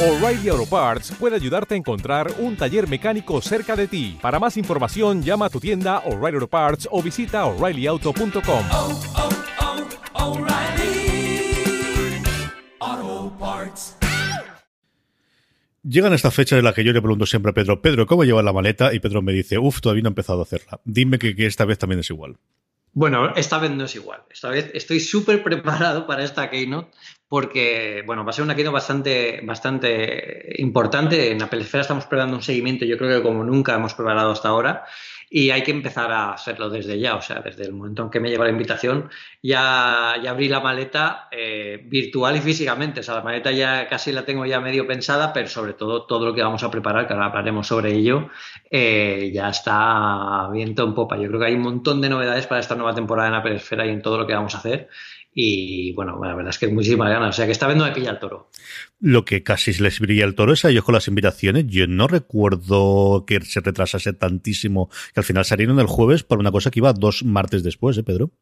O'Reilly Auto Parts puede ayudarte a encontrar un taller mecánico cerca de ti. Para más información, llama a tu tienda O'Reilly Auto Parts o visita oreillyauto.com. oh, oh, Parts. Llegan estas fechas en las que yo le pregunto siempre a Pedro, Pedro, ¿cómo llevas la maleta? Y Pedro me dice, uff, todavía no he empezado a hacerla. Dime que, que esta vez también es igual. Bueno, esta vez no es igual. Esta vez estoy súper preparado para esta keynote porque, bueno, va a ser una keynote bastante, bastante importante. En Apple Esfera estamos preparando un seguimiento, yo creo que como nunca hemos preparado hasta ahora. Y hay que empezar a hacerlo desde ya, o sea, desde el momento en que me llegó la invitación, ya, ya abrí la maleta eh, virtual y físicamente. O sea, la maleta ya casi la tengo ya medio pensada, pero sobre todo todo lo que vamos a preparar, que ahora hablaremos sobre ello, eh, ya está viento en popa. Yo creo que hay un montón de novedades para esta nueva temporada en Apple Esfera y en todo lo que vamos a hacer. Y bueno, la verdad es que muchísimas ganas. O sea, que esta vez no me pilla el toro. Lo que casi les brilla el toro es a ellos con las invitaciones. Yo no recuerdo que se retrasase tantísimo, que al final salieron el jueves por una cosa que iba dos martes después, ¿eh, Pedro?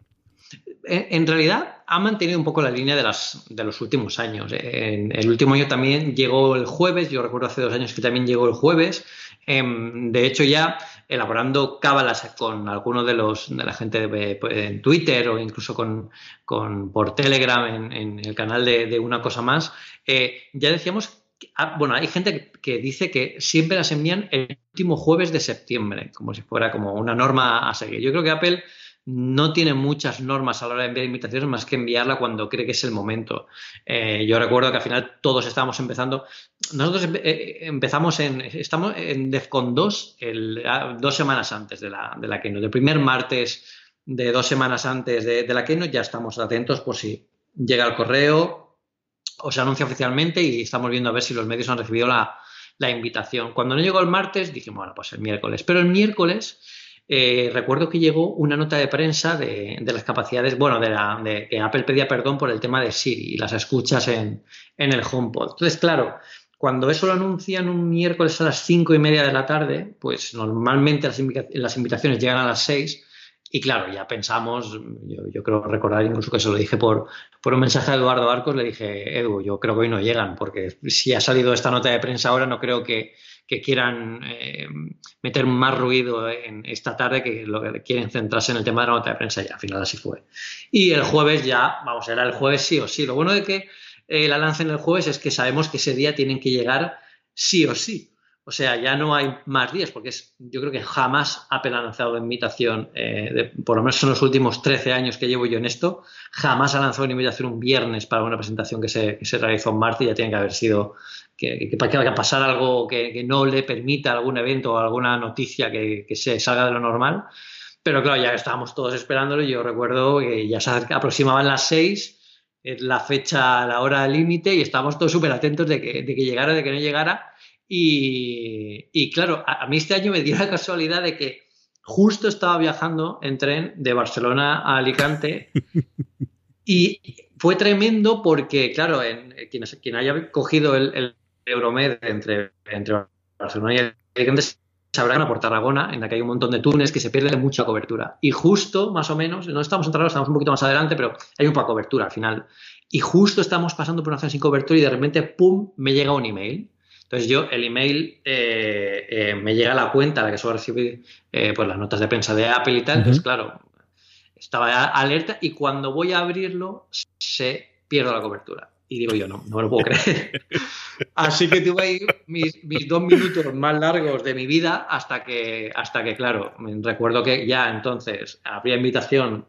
En realidad ha mantenido un poco la línea de, las, de los últimos años. En el último año también llegó el jueves, yo recuerdo hace dos años que también llegó el jueves. De hecho, ya elaborando cábalas con algunos de los de la gente de, en Twitter o incluso con, con por Telegram en, en, el canal de, de Una Cosa Más, eh, ya decíamos bueno, hay gente que dice que siempre las envían el último jueves de septiembre, como si fuera como una norma a seguir. Yo creo que Apple no tiene muchas normas a la hora de enviar invitaciones más que enviarla cuando cree que es el momento. Eh, yo recuerdo que al final todos estábamos empezando. Nosotros eh, empezamos en. Estamos en DEFCON 2 el, dos semanas antes de la, de la Keynote. El primer martes de dos semanas antes de, de la Keynote ya estamos atentos por si llega el correo o se anuncia oficialmente y estamos viendo a ver si los medios han recibido la, la invitación. Cuando no llegó el martes, dijimos, bueno, pues el miércoles. Pero el miércoles eh, recuerdo que llegó una nota de prensa de, las capacidades, bueno, de, la, de, que Apple pedía perdón por el tema de Siri y las escuchas en, en el HomePod. Entonces, claro, cuando eso lo anuncian un miércoles a las cinco y media de la tarde, pues normalmente las, invita las invitaciones llegan a las seis. Y claro, ya pensamos, yo, yo, creo recordar incluso que se lo dije por, por un mensaje a Eduardo Arcos, le dije, Edu, yo creo que hoy no llegan, porque si ha salido esta nota de prensa ahora, no creo que, que quieran eh, meter más ruido en esta tarde que lo que quieren centrarse en el tema de la nota de prensa y al final así fue. Y el jueves ya, vamos, era el jueves sí o sí. Lo bueno de que eh, la lancen el jueves es que sabemos que ese día tienen que llegar sí o sí. O sea, ya no hay más días, porque es, yo creo que jamás Apple ha lanzado invitación, eh, por lo menos en los últimos 13 años que llevo yo en esto, jamás ha lanzado una invitación un viernes para una presentación que se, se realizó en martes, ya tiene que haber sido que, que, que, pasar algo que, no le permita algún evento o alguna noticia que, se salga de lo normal. Pero claro, ya estábamos todos esperándolo yo recuerdo que ya se aproximaban las 6, la fecha, la hora límite y estábamos todos súper atentos de que, de que llegara, de que no llegara y, y claro, a, a, mí este año me dio la casualidad de que justo estaba viajando en tren de Barcelona a Alicante y fue tremendo porque, claro, en, quien, quien, haya cogido el, el Euromed entre, entre, Barcelona y Alicante sabrán por Tarragona, en la que hay un montón de túneles que se pierde mucha cobertura. Y justo, más o menos, no estamos en Tarragona, estamos un poquito más adelante, pero hay un poco de cobertura al final. Y justo estamos pasando por una zona sin cobertura y de repente, ¡pum!, me llega un email entonces yo el email eh, eh, me llega a la cuenta a la que suelo recibir eh, pues las notas de prensa de Apple y tal. Uh -huh. Entonces, claro, estaba alerta y cuando voy a abrirlo se pierde la cobertura. Y digo yo, no, no me lo puedo creer. Así que tuve ahí mis, mis, dos minutos más largos de mi vida hasta que, hasta que, claro, recuerdo que ya entonces abrí la invitación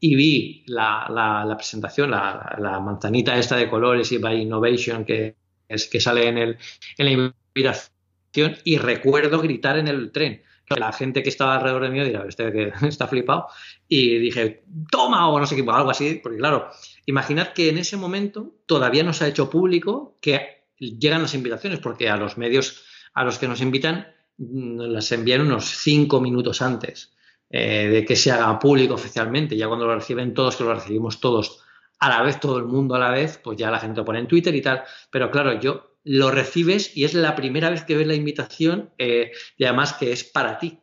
y vi la, la, la presentación, la, la, manzanita esta de colores y by Innovation que, es que sale en, el, en la invitación y recuerdo gritar en el tren. La gente que estaba alrededor de mí dirá, este que está flipado. Y dije, toma, o no sé qué, algo así, porque claro, imaginad que en ese momento todavía no se ha hecho público que llegan las invitaciones, porque a los medios a los que nos invitan las envían unos cinco minutos antes eh, de que se haga público oficialmente. Ya cuando lo reciben todos, que lo recibimos todos a la vez, todo el mundo a la vez, pues ya la gente lo pone en Twitter y tal. Pero claro, yo lo recibes y es la primera vez que ves la invitación eh, y además que es para ti.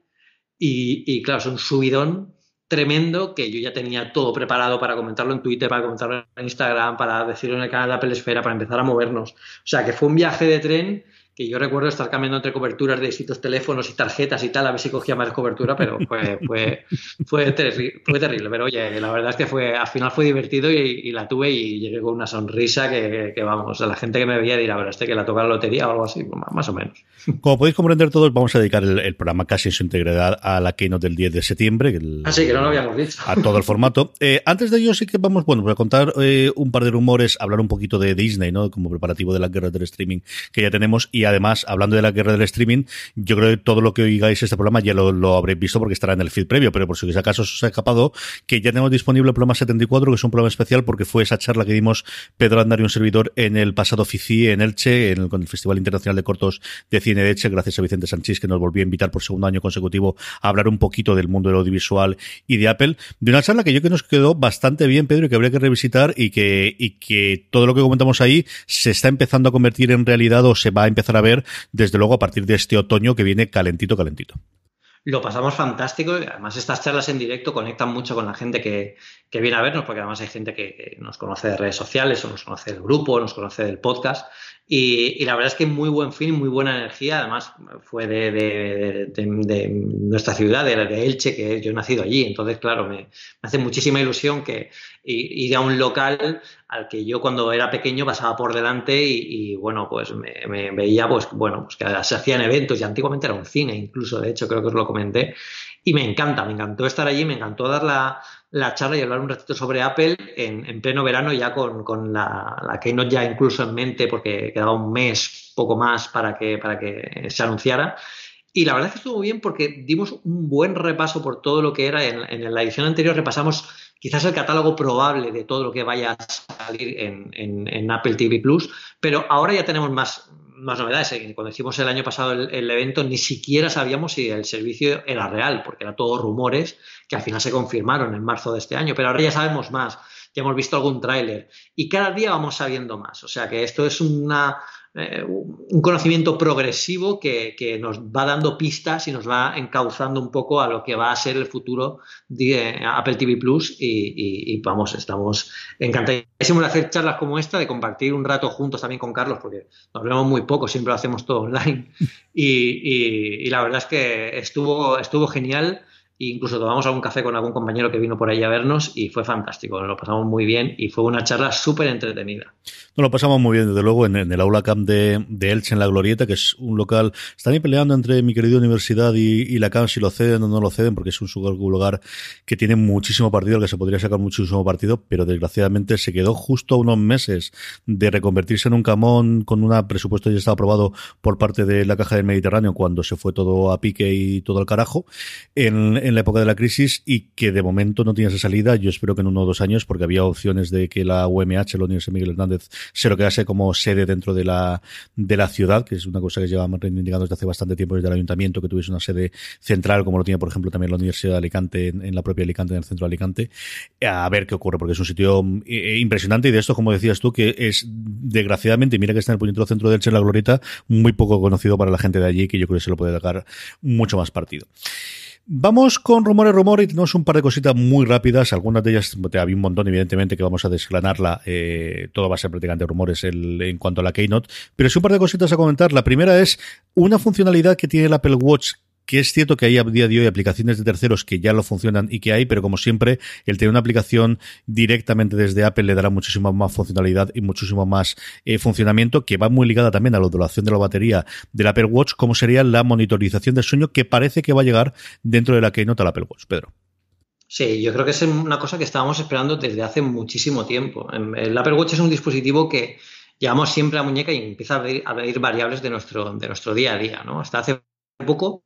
Y, y, claro, es un subidón tremendo que yo ya tenía todo preparado para comentarlo en Twitter, para comentarlo en Instagram, para decirlo en el canal de Apple Esfera, para empezar a movernos. O sea, que fue un viaje de tren que yo recuerdo estar cambiando entre coberturas de distintos teléfonos y tarjetas y tal, a ver si cogía más cobertura, pero fue, fue, fue, fue terrible. Pero oye, la verdad es que fue, al final fue divertido y, la tuve y llegué con una sonrisa que, que, vamos, a la gente que me veía dirá, ver, este que la toca la lotería o algo así, más o menos. Como podéis comprender todos, vamos a dedicar el, programa casi en su integridad a la Keynote del 10 de septiembre. Así que no lo habíamos dicho. A todo el formato. Eh, antes de ello sí que vamos, bueno, voy a contar eh, un par de rumores, hablar un poquito de Disney, ¿no? Como preparativo de la guerra del streaming que ya tenemos y además, hablando de la guerra del streaming, yo creo que todo lo que oigáis este programa ya lo, habréis visto porque estará en el feed previo, pero por si acaso os ha escapado, que ya tenemos disponible el programa 74, que es un programa especial porque fue esa charla que dimos Pedro Andar y un servidor en el pasado FICI en Elche, en el, con el Festival Internacional de Cortos de Cine de Elche, gracias a Vicente Sánchez, que nos volvió a invitar por segundo año consecutivo a hablar un poquito del mundo del audiovisual y de Apple, de una charla que yo creo que nos quedó bastante bien, Pedro, y que habría que revisitar y que, y que todo lo que comentamos ahí se está empezando a convertir en realidad o se va a empezar a ver desde luego a partir de este otoño que viene calentito, calentito. Lo pasamos fantástico y además estas charlas en directo conectan mucho con la gente que, viene a vernos, porque además hay gente que, nos conoce de redes sociales o nos conoce del grupo, nos conoce del podcast. Y, la verdad es que muy buen fin, muy buena energía. Además, fue de, nuestra ciudad, de, Elche, que yo he nacido allí. Entonces, claro, me, hace muchísima ilusión que ir a un local al que yo cuando era pequeño pasaba por delante y, bueno, pues me, veía, pues bueno, pues que se hacían eventos y antiguamente era un cine, incluso, de hecho, creo que os lo comenté. Y me encanta, me encantó estar allí, me encantó dar la, la charla y hablar un ratito sobre Apple en, pleno verano, ya con, con la, la, Keynote ya incluso en mente, porque quedaba un mes, poco más, para que, para que se anunciara. Y la verdad es que estuvo bien porque dimos un buen repaso por todo lo que era. En, en la edición anterior repasamos quizás el catálogo probable de todo lo que vaya a salir en, en, en Apple TV Plus, pero ahora ya tenemos más, más novedades. ¿eh? Cuando hicimos el año pasado el, evento, ni siquiera sabíamos si el servicio era real, porque era todo rumores que al final se confirmaron en marzo de este año. Pero ahora ya sabemos más, ya hemos visto algún tráiler y cada día vamos sabiendo más. O sea que esto es una, eh, un conocimiento progresivo que, nos va dando pistas y nos va encauzando un poco a lo que va a ser el futuro de Apple TV Plus y, vamos, estamos encantadísimos de hacer charlas como esta, de compartir un rato juntos también con Carlos, porque nos vemos muy poco, siempre lo hacemos todo online y, la verdad es que estuvo, estuvo genial incluso tomamos algún café con algún compañero que vino por ahí a vernos y fue fantástico, nos lo pasamos muy bien y fue una charla súper entretenida. Nos lo pasamos muy bien, desde luego, en, el Aula Camp de, de, Elche, en la Glorieta, que es un local. Están ahí peleando entre mi querida universidad y, la Camp si lo ceden o no lo ceden, porque es un, lugar que tiene muchísimo partido, que se podría sacar muchísimo partido, pero desgraciadamente se quedó justo a unos meses de reconvertirse en un camón con un presupuesto ya estaba aprobado por parte de la Caja del Mediterráneo cuando se fue todo a pique y todo al carajo en, en la época de la crisis y que de momento no tiene esa salida. Yo espero que en uno o dos años, porque había opciones de que la UMH, la Universidad Miguel Hernández, se lo quedase como sede dentro de la, de la ciudad, que es una cosa que llevamos reivindicando desde hace bastante tiempo desde el ayuntamiento, que tuviese una sede central, como lo tiene, por ejemplo, también la Universidad de Alicante, en, la propia Alicante, en el centro de Alicante, a ver qué ocurre, porque es un sitio eh, impresionante y de esto, como decías tú, que es, desgraciadamente, mira que está en el puñetero centro del Che, la Glorieta, muy poco conocido para la gente de allí, que yo creo que se lo puede sacar mucho más partido. Vamos con rumores, rumores y tenemos un par de cositas muy rápidas. Algunas de ellas, había un montón, evidentemente, que vamos a desgranarla. Eh, todo va a ser prácticamente rumores en cuanto a la Keynote. Pero sí un par de cositas a comentar. La primera es una funcionalidad que tiene el Apple Watch que es cierto que hay a día de hoy aplicaciones de terceros que ya lo funcionan y que hay, pero como siempre, el tener una aplicación directamente desde Apple le dará muchísima más funcionalidad y muchísimo más eh, funcionamiento, que va muy ligada también a la duración de la batería del Apple Watch, como sería la monitorización del sueño, que parece que va a llegar dentro de la que nota el Apple Watch. Pedro. Sí, yo creo que es una cosa que estábamos esperando desde hace muchísimo tiempo. El Apple Watch es un dispositivo que llevamos siempre a muñeca y empieza a ver, a ver variables de nuestro, de nuestro día a día. ¿no? Hasta hace poco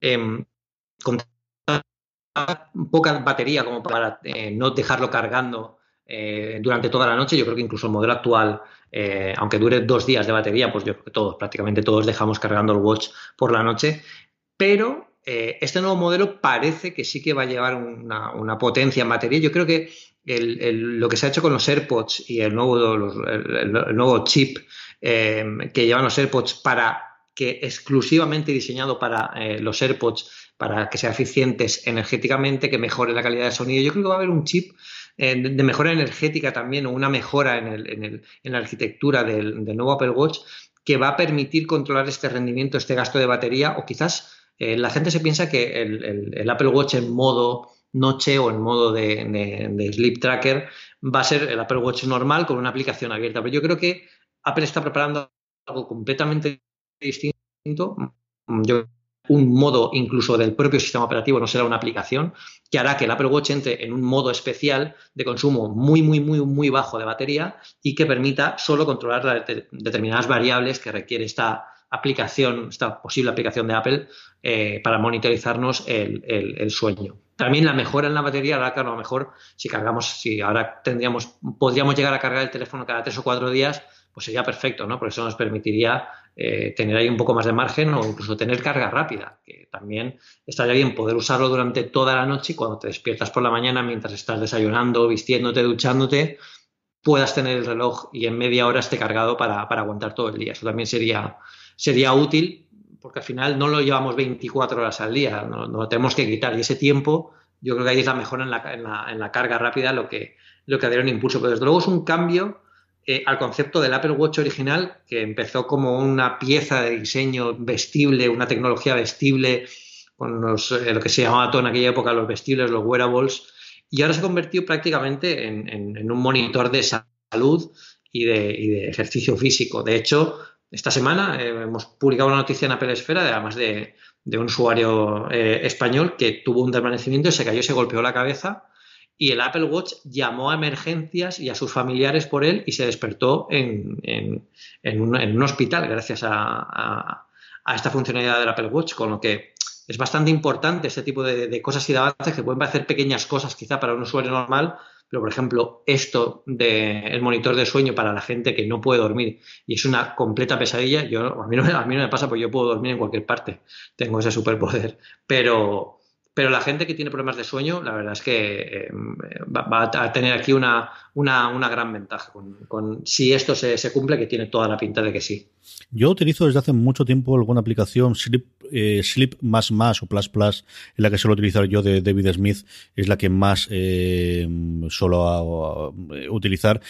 eh, con poca batería como para eh, no dejarlo cargando eh, durante toda la noche. Yo creo que incluso el modelo actual, eh, aunque dure dos días de batería, pues yo creo que todos, prácticamente todos dejamos cargando el watch por la noche. Pero este nuevo modelo parece que sí que va a llevar una, potencia en batería. Yo creo que lo que se ha hecho con los AirPods y el nuevo chip que llevan los AirPods para que exclusivamente diseñado para eh, los AirPods, para que sean eficientes energéticamente, que mejore la calidad de sonido. Yo creo que va a haber un chip eh, de mejora energética también o una mejora en, el, en, el, en la arquitectura del, nuevo Apple Watch que va a permitir controlar este rendimiento, este gasto de batería o quizás eh, la gente se piensa que el, Apple Watch en modo noche o en modo de, de, sleep tracker va a ser el Apple Watch normal con una aplicación abierta. Pero yo creo que Apple está preparando algo completamente distinto. Yo, un modo incluso del propio sistema operativo, no será una aplicación, que hará que el Apple Watch entre en un modo especial de consumo muy, muy, muy, muy bajo de batería y que permita solo controlar determinadas variables que requiere esta aplicación, esta posible aplicación de Apple eh, para monitorizarnos el, el, el, sueño. También la mejora en la batería hará que a lo mejor si cargamos, si ahora tendríamos, podríamos llegar a cargar el teléfono cada tres o cuatro días, pues sería perfecto, ¿no? Porque eso nos permitiría eh, tener ahí un poco más de margen o incluso tener carga rápida, que también estaría bien poder usarlo durante toda la noche y cuando te despiertas por la mañana mientras estás desayunando, vistiéndote, duchándote, puedas tener el reloj y en media hora esté cargado para, para aguantar todo el día. Eso también sería, sería útil porque al final no lo llevamos 24 horas al día, no, no lo tenemos que quitar y ese tiempo yo creo que ahí es la mejora en la, en la, en la carga rápida lo que, lo que daría un impulso, pero desde luego es un cambio eh, al concepto del Apple Watch original, que empezó como una pieza de diseño vestible, una tecnología vestible, con eh, lo que se llamaba en aquella época los vestibles, los wearables, y ahora se ha convertido prácticamente en, un monitor de salud y de, y ejercicio físico. De hecho, esta semana eh, hemos publicado una noticia en Apple Esfera, además de, de un usuario español que tuvo un desvanecimiento, se cayó, se golpeó la cabeza y el Apple Watch llamó a emergencias y a sus familiares por él y se despertó en, un, hospital gracias a, esta funcionalidad del Apple Watch, con lo que es bastante importante este tipo de, cosas y de avances que pueden parecer pequeñas cosas quizá para un usuario normal, pero por ejemplo esto del de monitor de sueño para la gente que no puede dormir y es una completa pesadilla, yo, a mí no me pasa porque yo puedo dormir en cualquier parte, tengo ese superpoder, pero pero la gente que tiene problemas de sueño, la verdad es que eh, va, a tener aquí una, una, una gran ventaja con, con, si esto se, cumple, que tiene toda la pinta de que sí. Yo utilizo desde hace mucho tiempo alguna aplicación Sleep, eh, Sleep más más o Plus Plus, en la que suelo utilizar yo de David Smith, es la que más eh, suelo utilizar.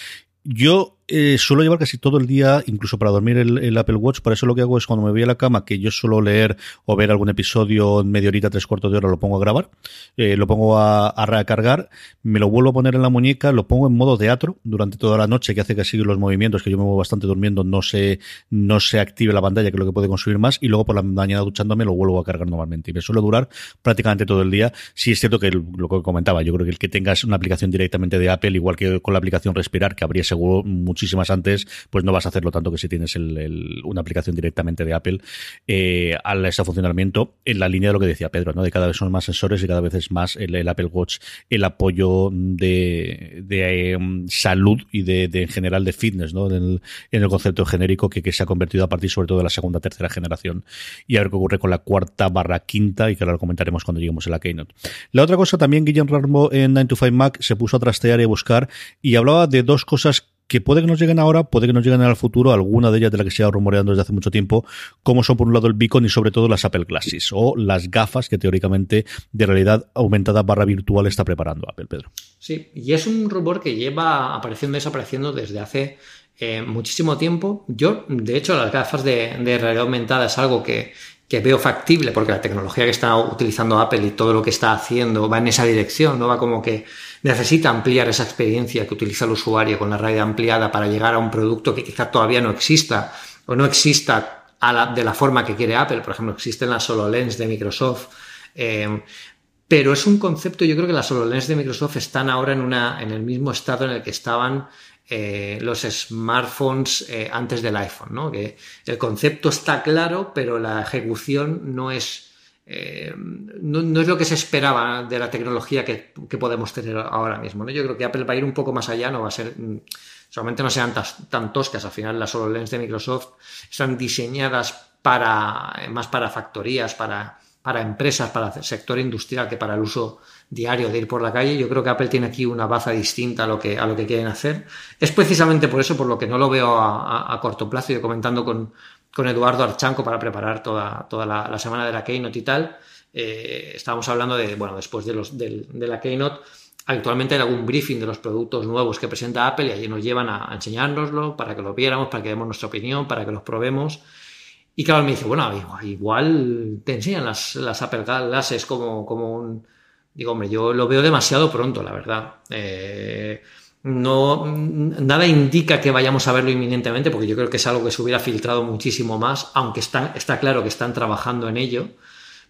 Yo eh, suelo llevar casi todo el día, incluso para dormir el, Apple Watch. Para eso lo que hago es cuando me voy a la cama, que yo suelo leer o ver algún episodio en media horita, tres cuartos de hora, lo pongo a grabar, eh, lo pongo a, recargar, me lo vuelvo a poner en la muñeca, lo pongo en modo teatro durante toda la noche, que hace que así los movimientos, que yo me muevo bastante durmiendo, no se, no se active la pantalla, que es lo que puede consumir más, y luego por la mañana duchándome lo vuelvo a cargar normalmente. Y me suele durar prácticamente todo el día. Sí es cierto que lo que comentaba, yo creo que el que tengas una aplicación directamente de Apple, igual que con la aplicación Respirar, que habría seguro mucho muchísimas antes, pues no vas a hacerlo tanto que si tienes el, una aplicación directamente de Apple eh, a ese funcionamiento en la línea de lo que decía Pedro, ¿no? De cada vez son más sensores y cada vez es más el, Apple Watch el apoyo de, um, salud y de, en general de fitness, ¿no? En el concepto genérico que, que, se ha convertido a partir sobre todo de la segunda, tercera generación y a ver qué ocurre con la cuarta barra quinta y que ahora lo comentaremos cuando lleguemos a la Keynote. La otra cosa también, Guillermo Rarmo en 9 to 5 Mac se puso a trastear y a buscar y hablaba de dos cosas que puede que nos lleguen ahora, puede que nos lleguen al futuro, alguna de ellas de las que se ha rumoreando desde hace mucho tiempo, como son por un lado el beacon y sobre todo las Apple Glasses o las gafas que teóricamente de realidad aumentada barra virtual está preparando Apple, Pedro. Sí, y es un rumor que lleva apareciendo y desapareciendo desde hace eh, muchísimo tiempo. Yo, de hecho, las gafas de, de realidad aumentada es algo que, que veo factible porque la tecnología que está utilizando Apple y todo lo que está haciendo va en esa dirección, ¿no? Va como que necesita ampliar esa experiencia que utiliza el usuario con la realidad ampliada para llegar a un producto que quizá todavía no exista o no exista de la forma que quiere Apple. Por ejemplo, existen las HoloLens de Microsoft. Eh, pero es un concepto, yo creo que las HoloLens de Microsoft están ahora en, una, en el mismo estado en el que estaban eh, los smartphones eh, antes del iPhone, ¿no? Que el concepto está claro, pero la ejecución no es, eh, no, es lo que se esperaba de la tecnología que, podemos tener ahora mismo, ¿no? Yo creo que Apple va a ir un poco más allá, no va a ser, solamente no sean tan toscas, al final las HoloLens de Microsoft están diseñadas para, más para factorías, para para empresas, para el sector industrial, que para el uso diario de ir por la calle. Yo creo que Apple tiene aquí una baza distinta a lo que, a lo que quieren hacer. Es precisamente por eso por lo que no lo veo a, corto plazo. Yo comentando con, con, Eduardo Archanco para preparar toda, toda la, semana de la Keynote y tal. Eh, estábamos hablando de, bueno, después de, los, de, la Keynote, actualmente hay algún briefing de los productos nuevos que presenta Apple y allí nos llevan a, a enseñárnoslo para que lo viéramos, para que demos nuestra opinión, para que los probemos. Y claro, me dice, bueno, igual te enseñan las, las Apple Glasses como, como un... Digo, hombre, yo lo veo demasiado pronto, la verdad. Eh, no, nada indica que vayamos a verlo inminentemente, porque yo creo que es algo que se hubiera filtrado muchísimo más, aunque está, está claro que están trabajando en ello,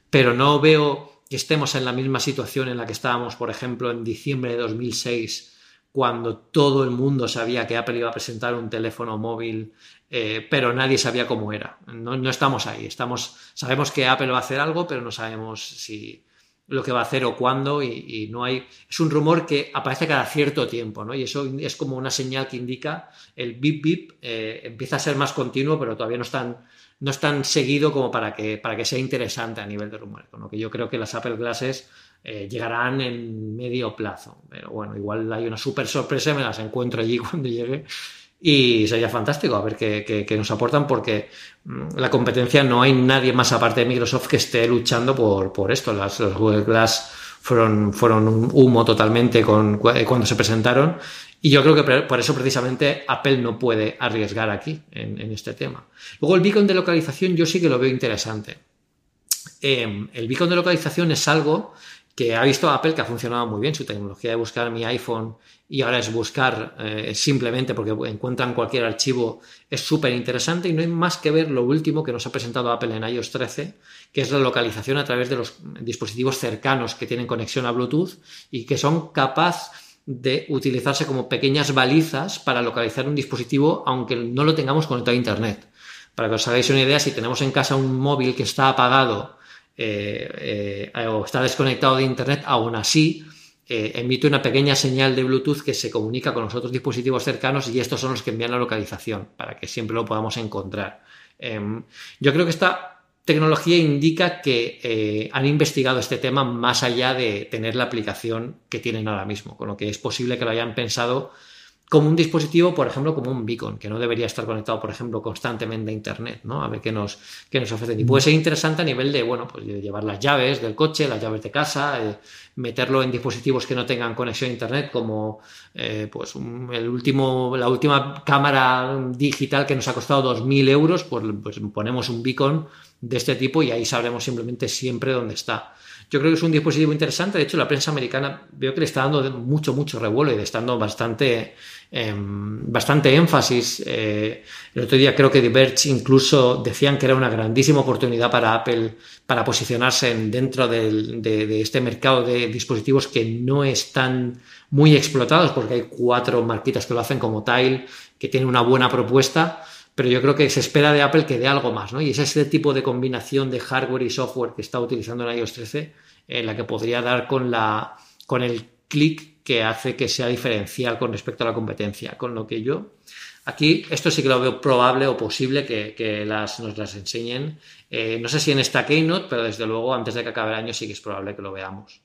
pero no veo que estemos en la misma situación en la que estábamos, por ejemplo, en diciembre de 2006, cuando todo el mundo sabía que Apple iba a presentar un teléfono móvil eh, pero nadie sabía cómo era. No, estamos ahí. Estamos, sabemos que Apple va a hacer algo, pero no sabemos si lo que va a hacer o cuándo y, no hay es un rumor que aparece cada cierto tiempo ¿no? y eso es como una señal que indica el bip bip eh, empieza a ser más continuo pero todavía no es tan, no es seguido como para que, para que sea interesante a nivel de rumores con lo que yo creo que las Apple Glasses eh, llegarán en medio plazo pero bueno igual hay una super sorpresa me las encuentro allí cuando llegue y sería fantástico a ver qué, nos aportan porque mm, la competencia no hay nadie más aparte de Microsoft que esté luchando por, por esto. Las, los Google Glass fueron, fueron un humo totalmente con, cuando se presentaron y yo creo que por eso precisamente Apple no puede arriesgar aquí en, este tema. Luego el beacon de localización yo sí que lo veo interesante. Em, el beacon de localización es algo que ha visto Apple que ha funcionado muy bien, su tecnología de buscar mi iPhone y ahora es buscar eh, simplemente porque encuentran cualquier archivo es súper interesante y no hay más que ver lo último que nos ha presentado Apple en iOS 13, que es la localización a través de los dispositivos cercanos que tienen conexión a Bluetooth y que son capaces de utilizarse como pequeñas balizas para localizar un dispositivo aunque no lo tengamos conectado a Internet. Para que os hagáis una idea, si tenemos en casa un móvil que está apagado eh, eh, o está desconectado de Internet, aún así eh, emite una pequeña señal de Bluetooth que se comunica con los otros dispositivos cercanos y estos son los que envían la localización para que siempre lo podamos encontrar. Em, yo creo que esta tecnología indica que eh, han investigado este tema más allá de tener la aplicación que tienen ahora mismo, con lo que es posible que lo hayan pensado como un dispositivo, por ejemplo, como un beacon, que no debería estar conectado, por ejemplo, constantemente a Internet, ¿no? A ver qué nos, qué nos ofrecen. Y puede ser interesante a nivel de, bueno, pues llevar las llaves del coche, las llaves de casa, eh, meterlo en dispositivos que no tengan conexión a Internet, como eh, pues el último, la última cámara digital que nos ha costado 2.000 euros, pues, pues ponemos un beacon de este tipo y ahí sabremos simplemente siempre dónde está. Yo creo que es un dispositivo interesante. De hecho, la prensa americana veo que le está dando mucho, mucho revuelo y le está dando bastante, em, bastante énfasis. Eh, el otro día creo que Diverge incluso decían que era una grandísima oportunidad para Apple para posicionarse dentro de, este mercado de dispositivos que no están muy explotados porque hay cuatro marquitas que lo hacen como Tile, que tienen una buena propuesta pero yo creo que se espera de Apple que dé algo más, ¿no? Y es ese tipo de combinación de hardware y software que está utilizando en iOS 13 en la que podría dar con, la, con el clic que hace que sea diferencial con respecto a la competencia. Con lo que yo, aquí, esto sí que lo veo probable o posible que, las, nos las enseñen. Eh, no sé si en esta Keynote, pero desde luego antes de que acabe el año sí que es probable que lo veamos.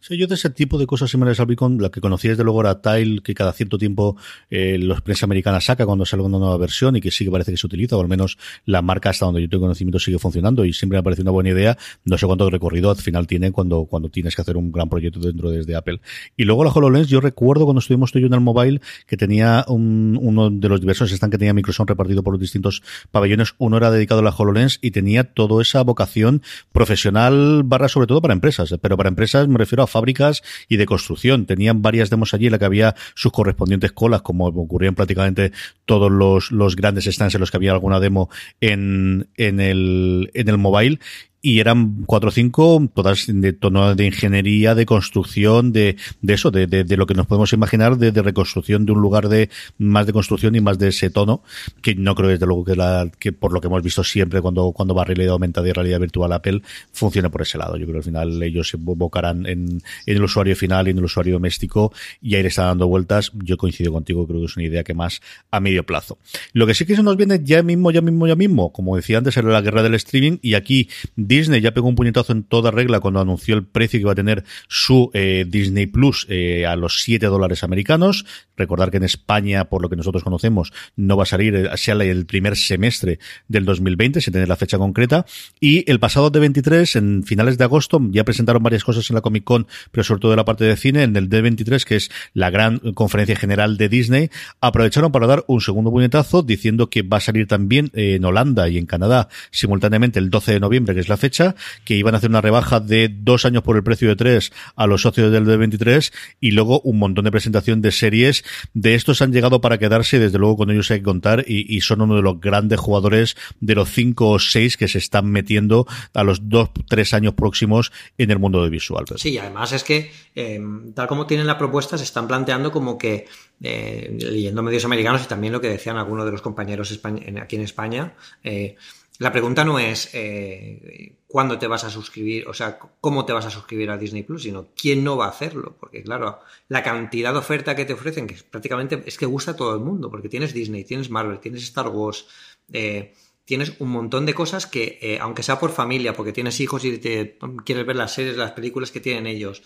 Sí, yo de ese tipo de cosas similares al Beacon, la que conocí desde luego era Tile, que cada cierto tiempo eh, los prensa americana saca cuando sale una nueva versión y que sí que parece que se utiliza, o al menos la marca hasta donde yo tengo conocimiento sigue funcionando y siempre me parece una buena idea. No sé cuánto recorrido al final tiene cuando, cuando tienes que hacer un gran proyecto dentro desde Apple. Y luego la HoloLens, yo recuerdo cuando estuvimos tú y yo en el mobile que tenía un, uno de los diversos stands que tenía Microsoft repartido por los distintos pabellones, uno era dedicado a la HoloLens y tenía toda esa vocación profesional barra sobre todo para empresas, pero para empresas me refiero a fábricas y de construcción. Tenían varias demos allí en la que había sus correspondientes colas, como ocurrían prácticamente todos los, los grandes stands en los que había alguna demo en, en el, en el mobile y eran cuatro o cinco, todas de tono de ingeniería, de construcción, de, de eso, de, de, de, lo que nos podemos imaginar de, de, reconstrucción de un lugar de más de construcción y más de ese tono, que no creo desde luego que, la, que por lo que hemos visto siempre cuando, cuando va realidad aumentada y realidad virtual Apple, funcione por ese lado. Yo creo que al final ellos se invocarán en, en el usuario final y en el usuario doméstico y ahí le está dando vueltas. Yo coincido contigo, creo que es una idea que más a medio plazo. Lo que sí que se nos viene ya mismo, ya mismo, ya mismo, como decía antes, era la guerra del streaming y aquí Disney ya pegó un puñetazo en toda regla cuando anunció el precio que iba a tener su eh, Disney Plus eh, a los 7 dólares americanos. Recordar que en España, por lo que nosotros conocemos, no va a salir eh, sea el primer semestre del 2020, sin tener la fecha concreta. Y el pasado D23, en finales de agosto, ya presentaron varias cosas en la Comic Con, pero sobre todo en la parte de cine, en el D23, que es la gran conferencia general de Disney, aprovecharon para dar un segundo puñetazo diciendo que va a salir también en Holanda y en Canadá simultáneamente el 12 de noviembre, que es la fecha, que iban a hacer una rebaja de dos años por el precio de tres a los socios del D23 y luego un montón de presentación de series. De estos han llegado para quedarse desde luego con ellos hay que contar y, son uno de los grandes jugadores de los cinco o seis que se están metiendo a los dos, tres años próximos en el mundo de visual. Sí, además es que em, tal como tienen la propuesta se están planteando como que eh, leyendo medios americanos y también lo que decían algunos de los compañeros aquí en España, eh, la pregunta no es eh, cuándo te vas a suscribir, o sea, cómo te vas a suscribir a Disney Plus, sino quién no va a hacerlo. Porque, claro, la cantidad de oferta que te ofrecen, que prácticamente es que gusta a todo el mundo, porque tienes Disney, tienes Marvel, tienes Star Wars, eh, tienes un montón de cosas que, eh, aunque sea por familia, porque tienes hijos y te, quieres ver las series, las películas que tienen ellos,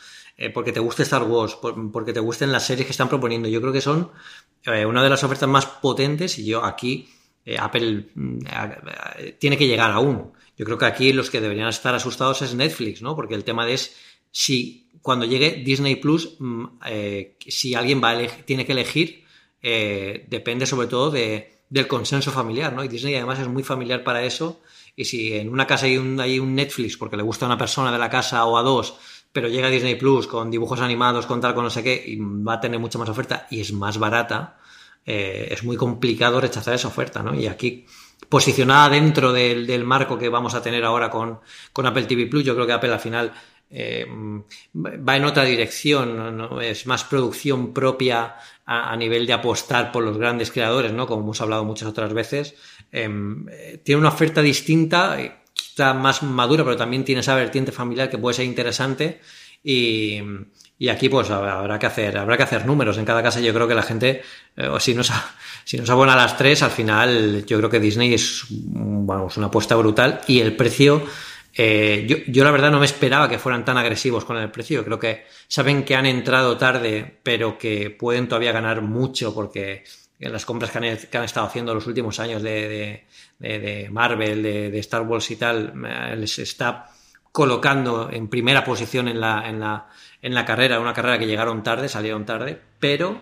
porque te guste Star Wars, porque te gusten las series que están proponiendo, yo creo que son una de las ofertas más potentes y yo aquí eh, Apple mm, tiene que llegar aún. Yo creo que aquí los que deberían estar asustados es Netflix, ¿no? Porque el tema es si cuando llegue Disney Plus, mm, eh, si alguien va a tiene que elegir, eh, depende sobre todo de, del consenso familiar, ¿no? Y Disney además es muy familiar para eso. Y si en una casa hay un, hay un Netflix porque le gusta a una persona de la casa o a dos, pero llega Disney Plus con dibujos animados, con tal, con no sé qué, y va a tener mucha más oferta y es más barata, eh, es muy complicado rechazar esa oferta, ¿no? Y aquí, posicionada dentro del, marco que vamos a tener ahora con, Apple TV Plus, yo creo que Apple al final eh, va en otra dirección, ¿no? es más producción propia a, nivel de apostar por los grandes creadores, ¿no? Como hemos hablado muchas otras veces. Em, tiene una oferta distinta, quizá más madura, pero también tiene esa vertiente familiar que puede ser interesante y, y aquí pues habrá que hacer, habrá que hacer números. En cada casa yo creo que la gente, eh, si nos, si nos abona a las tres, al final yo creo que Disney es vamos, una apuesta brutal y el precio, eh, yo, yo, la verdad no me esperaba que fueran tan agresivos con el precio. Creo que saben que han entrado tarde, pero que pueden todavía ganar mucho porque las compras que han, que han estado haciendo los últimos años de, de, de Marvel, de, Star Wars y tal, eh, les está colocando en primera posición en la, en la, en la carrera, una carrera que llegaron tarde, salieron tarde, pero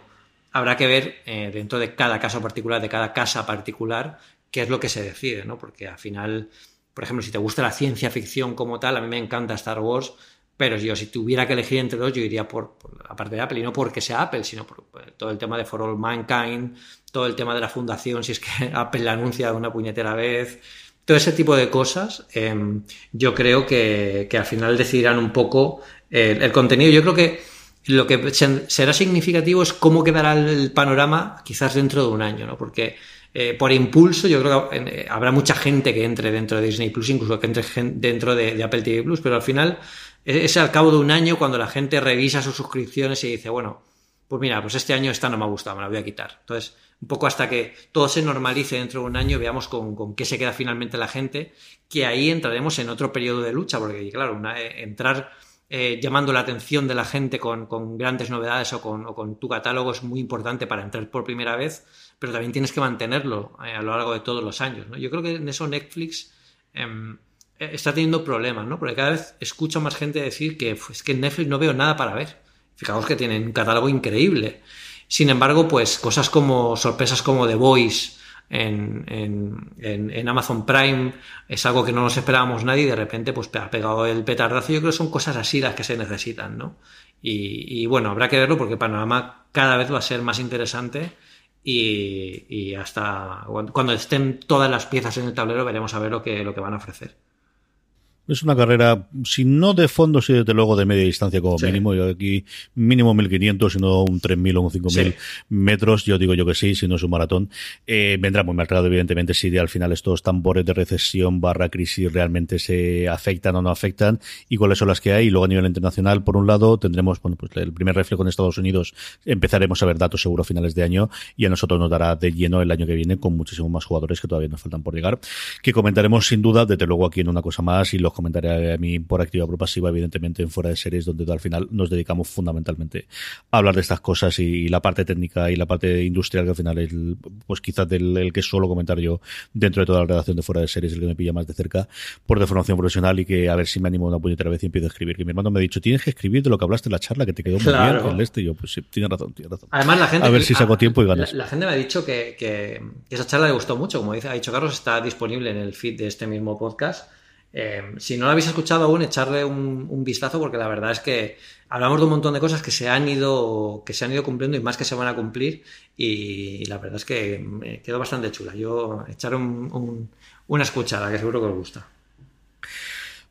habrá que ver eh, dentro de cada caso particular, de cada casa particular, qué es lo que se decide, ¿no? Porque al final, por ejemplo, si te gusta la ciencia ficción como tal, a mí me encanta Star Wars, pero yo si tuviera que elegir entre dos, yo iría por, la parte de Apple, y no porque sea Apple, sino por, todo el tema de For All Mankind, todo el tema de la fundación, si es que Apple la anuncia de una puñetera vez, todo ese tipo de cosas, em, yo creo que, que, al final decidirán un poco el, contenido. Yo creo que lo que será significativo es cómo quedará el panorama quizás dentro de un año, ¿no? Porque eh, por impulso yo creo que eh, habrá mucha gente que entre dentro de Disney Plus, incluso que entre dentro de, Apple TV Plus, pero al final es al cabo de un año cuando la gente revisa sus suscripciones y dice, bueno, pues mira, pues este año esta no me ha gustado, me la voy a quitar. Entonces, un poco hasta que todo se normalice dentro de un año, veamos con, qué se queda finalmente la gente, que ahí entraremos en otro periodo de lucha, porque claro, eh, entrar eh, llamando la atención de la gente con, grandes novedades o con, tu catálogo es muy importante para entrar por primera vez, pero también tienes que mantenerlo eh, a lo largo de todos los años. Yo creo que en eso Netflix em, eh, está teniendo problemas, ¿no? porque cada vez escucho más gente decir que es que en Netflix no veo nada para ver. Fijaos que tienen un catálogo increíble. Sin embargo, pues cosas como sorpresas como The Voice, en, en, Amazon Prime es algo que no nos esperábamos nadie y de repente pues ha pegado el petardazo. Yo creo que son cosas así las que se necesitan, ¿no? Y, bueno, habrá que verlo porque panorama cada vez va a ser más interesante y, hasta cuando estén todas las piezas en el tablero veremos a ver lo que, lo que van a ofrecer. Es una carrera, si no de fondo, sí desde luego de media distancia como mínimo. Yo aquí mínimo 1500, si no un 3000 o un 5000 metros. Yo digo yo que sí, si no es un maratón. Eh, vendrá muy marcado, evidentemente, si al final estos tambores de recesión barra crisis realmente se afectan o no afectan y cuáles son las que hay. Y luego a nivel internacional, por un lado, tendremos bueno, pues el primer reflejo en Estados Unidos. Empezaremos a ver datos seguro a finales de año y a nosotros nos dará de lleno el año que viene con muchísimos más jugadores que todavía nos faltan por llegar. Que comentaremos sin duda, desde luego aquí en una cosa más y los comentaré a mí por activa o por pasiva, evidentemente, en fuera de series, donde al final nos dedicamos fundamentalmente a hablar de estas cosas y, la parte técnica y la parte industrial, que al final es, pues quizás del el que suelo comentar yo dentro de toda la redacción de fuera de series, el que me pilla más de cerca, por de formación profesional y que a ver si me animo una puñetera vez y empiezo a escribir. Que mi hermano me ha dicho, tienes que escribir de lo que hablaste en la charla, que te quedó muy bien el este. Y yo, pues sí, tiene razón, tiene razón. Además, la gente. A ver si saco tiempo y ganas. La, la, gente me ha dicho que, que, esa charla le gustó mucho. Como dice, ha dicho Carlos, está disponible en el feed de este mismo podcast. Eh, si no lo habéis escuchado aún, echarle un, un, vistazo porque la verdad es que hablamos de un montón de cosas que se han ido, que se han ido cumpliendo y más que se van a cumplir y, la verdad es que me quedó bastante chula. Yo un, un, una escuchada que seguro que os gusta.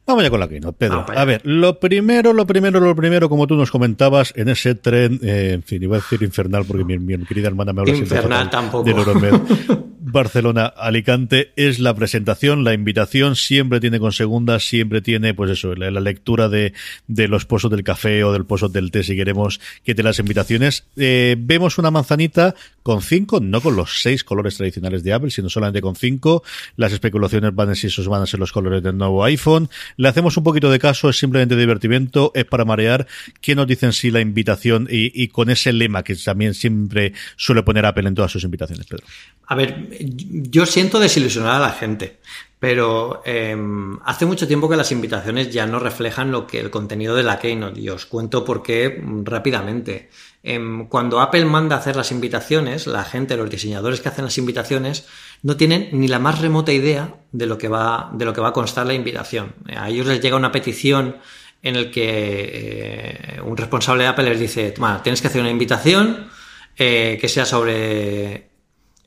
Vamos ya con la Keynote, Pedro. a ver, lo primero, lo primero, lo primero, como tú nos comentabas, en ese tren, eh, en fin, iba a decir infernal porque mi, mi querida hermana me habla infernal tampoco. de. Barcelona, Alicante, es la presentación, la invitación, siempre tiene con segunda, siempre tiene, pues eso, la, la lectura de, de, los pozos del café o del pozo del té, si queremos, que te las invitaciones. Eh, vemos una manzanita con cinco, no con los seis colores tradicionales de Apple, sino solamente con cinco. Las especulaciones van a si esos van a ser los colores del nuevo iPhone. Le hacemos un poquito de caso, es simplemente divertimento, es para marear. ¿Qué nos dicen si la invitación y, y con ese lema que también siempre suele poner Apple en todas sus invitaciones, Pedro? A ver, yo siento desilusionar a la gente, pero eh, hace mucho tiempo que las invitaciones ya no reflejan lo que el contenido de la Keynote y os cuento por qué rápidamente. Eh, cuando Apple manda a hacer las invitaciones, la gente, los diseñadores que hacen las invitaciones, no tienen ni la más remota idea de lo que va, de lo que va a constar la invitación. A ellos les llega una petición en el que eh, un responsable de Apple les dice, tienes que hacer una invitación eh, que sea sobre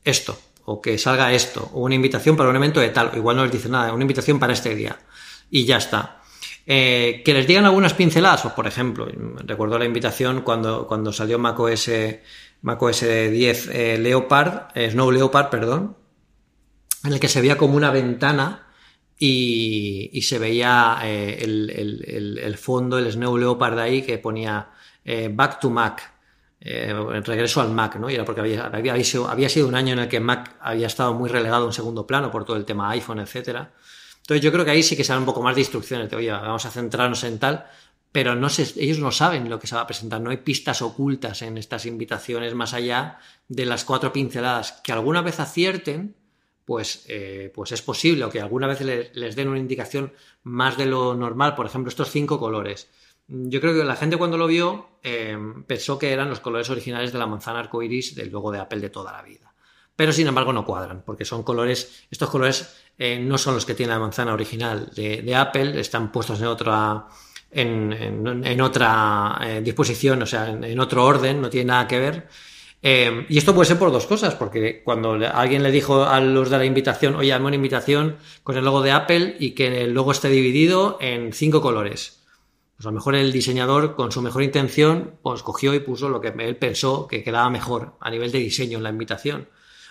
esto, o que salga esto, o una invitación para un evento de tal, igual no les dice nada, una invitación para este día, y ya está. Eh, que les digan algunas pinceladas, pues por ejemplo, recuerdo la invitación cuando, cuando salió macOS, macOS 10 eh, Leopard, eh, Snow Leopard, perdón, en el que se veía como una ventana y, y se veía el, el, el, fondo, el Snow Leopard ahí que ponía Back to Mac, eh, regreso al Mac, ¿no? Y era porque había, había, sido, había, sido, un año en el que Mac había estado muy relegado en segundo plano por todo el tema iPhone, etcétera. Entonces yo creo que ahí sí que se dan un poco más de instrucciones de, oye, vamos a centrarnos en tal, pero no se, ellos no saben lo que se va a presentar, no hay pistas ocultas en estas invitaciones más allá de las cuatro pinceladas. Que alguna vez acierten, pues, eh, pues es posible, o que alguna vez les den una indicación más de lo normal, por ejemplo, estos cinco colores yo creo que la gente cuando lo vio eh, pensó que eran los colores originales de la manzana arcoiris del logo de Apple de toda la vida. Pero sin embargo no cuadran, porque son colores, estos colores eh, no son los que tiene la manzana original de, Apple, están puestos en otra, en, en, otra eh, disposición, o sea, en, en, otro orden, no tiene nada que ver. Eh, y esto puede ser por dos cosas, porque cuando alguien le dijo a los de la invitación, oye, hazme una invitación con el logo de Apple y que el logo esté dividido en cinco colores pues a lo mejor el diseñador, con su mejor intención, pues cogió y puso lo que él pensó que quedaba mejor a nivel de diseño en la invitación.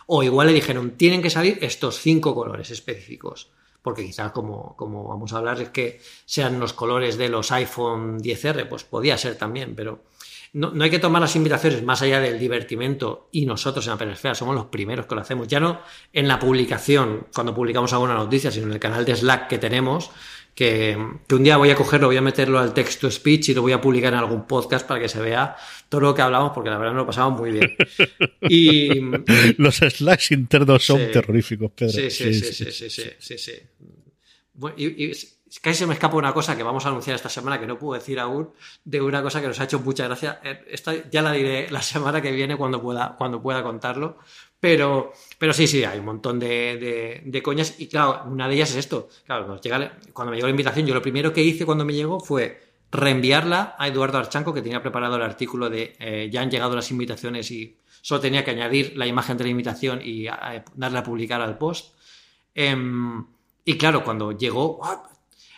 O igual le dijeron, tienen que salir estos cinco colores específicos. Porque quizás, como, vamos a hablar, es que sean los colores de los iPhone 10R, pues podía ser también, pero no, no, hay que tomar las invitaciones más allá del divertimento y nosotros en la Peresfera somos los primeros que lo hacemos, ya no en la publicación, cuando publicamos alguna noticia, sino en el canal de Slack que tenemos, que, que, un día voy a cogerlo, voy a meterlo al text to speech y lo voy a publicar en algún podcast para que se vea todo lo que hablamos, porque la verdad nos lo pasamos muy bien. Y, Los slacks internos son sí, terroríficos, Pedro. Sí, sí, sí, sí, sí, sí, sí, sí. Bueno, y, y, casi se me escapa una cosa que vamos a anunciar esta semana que no puedo decir aún, de una cosa que nos ha hecho mucha gracia. Esta ya la diré la semana que viene cuando pueda, cuando pueda contarlo, pero, pero sí, sí, hay un montón de, de, coñas. Y claro, una de ellas es esto. Claro, cuando me llegó la invitación, yo lo primero que hice cuando me llegó fue reenviarla a Eduardo Archanco, que tenía preparado el artículo de eh, ya han llegado las invitaciones y solo tenía que añadir la imagen de la invitación y a, darle a publicar al post. Eh, y claro, cuando llegó,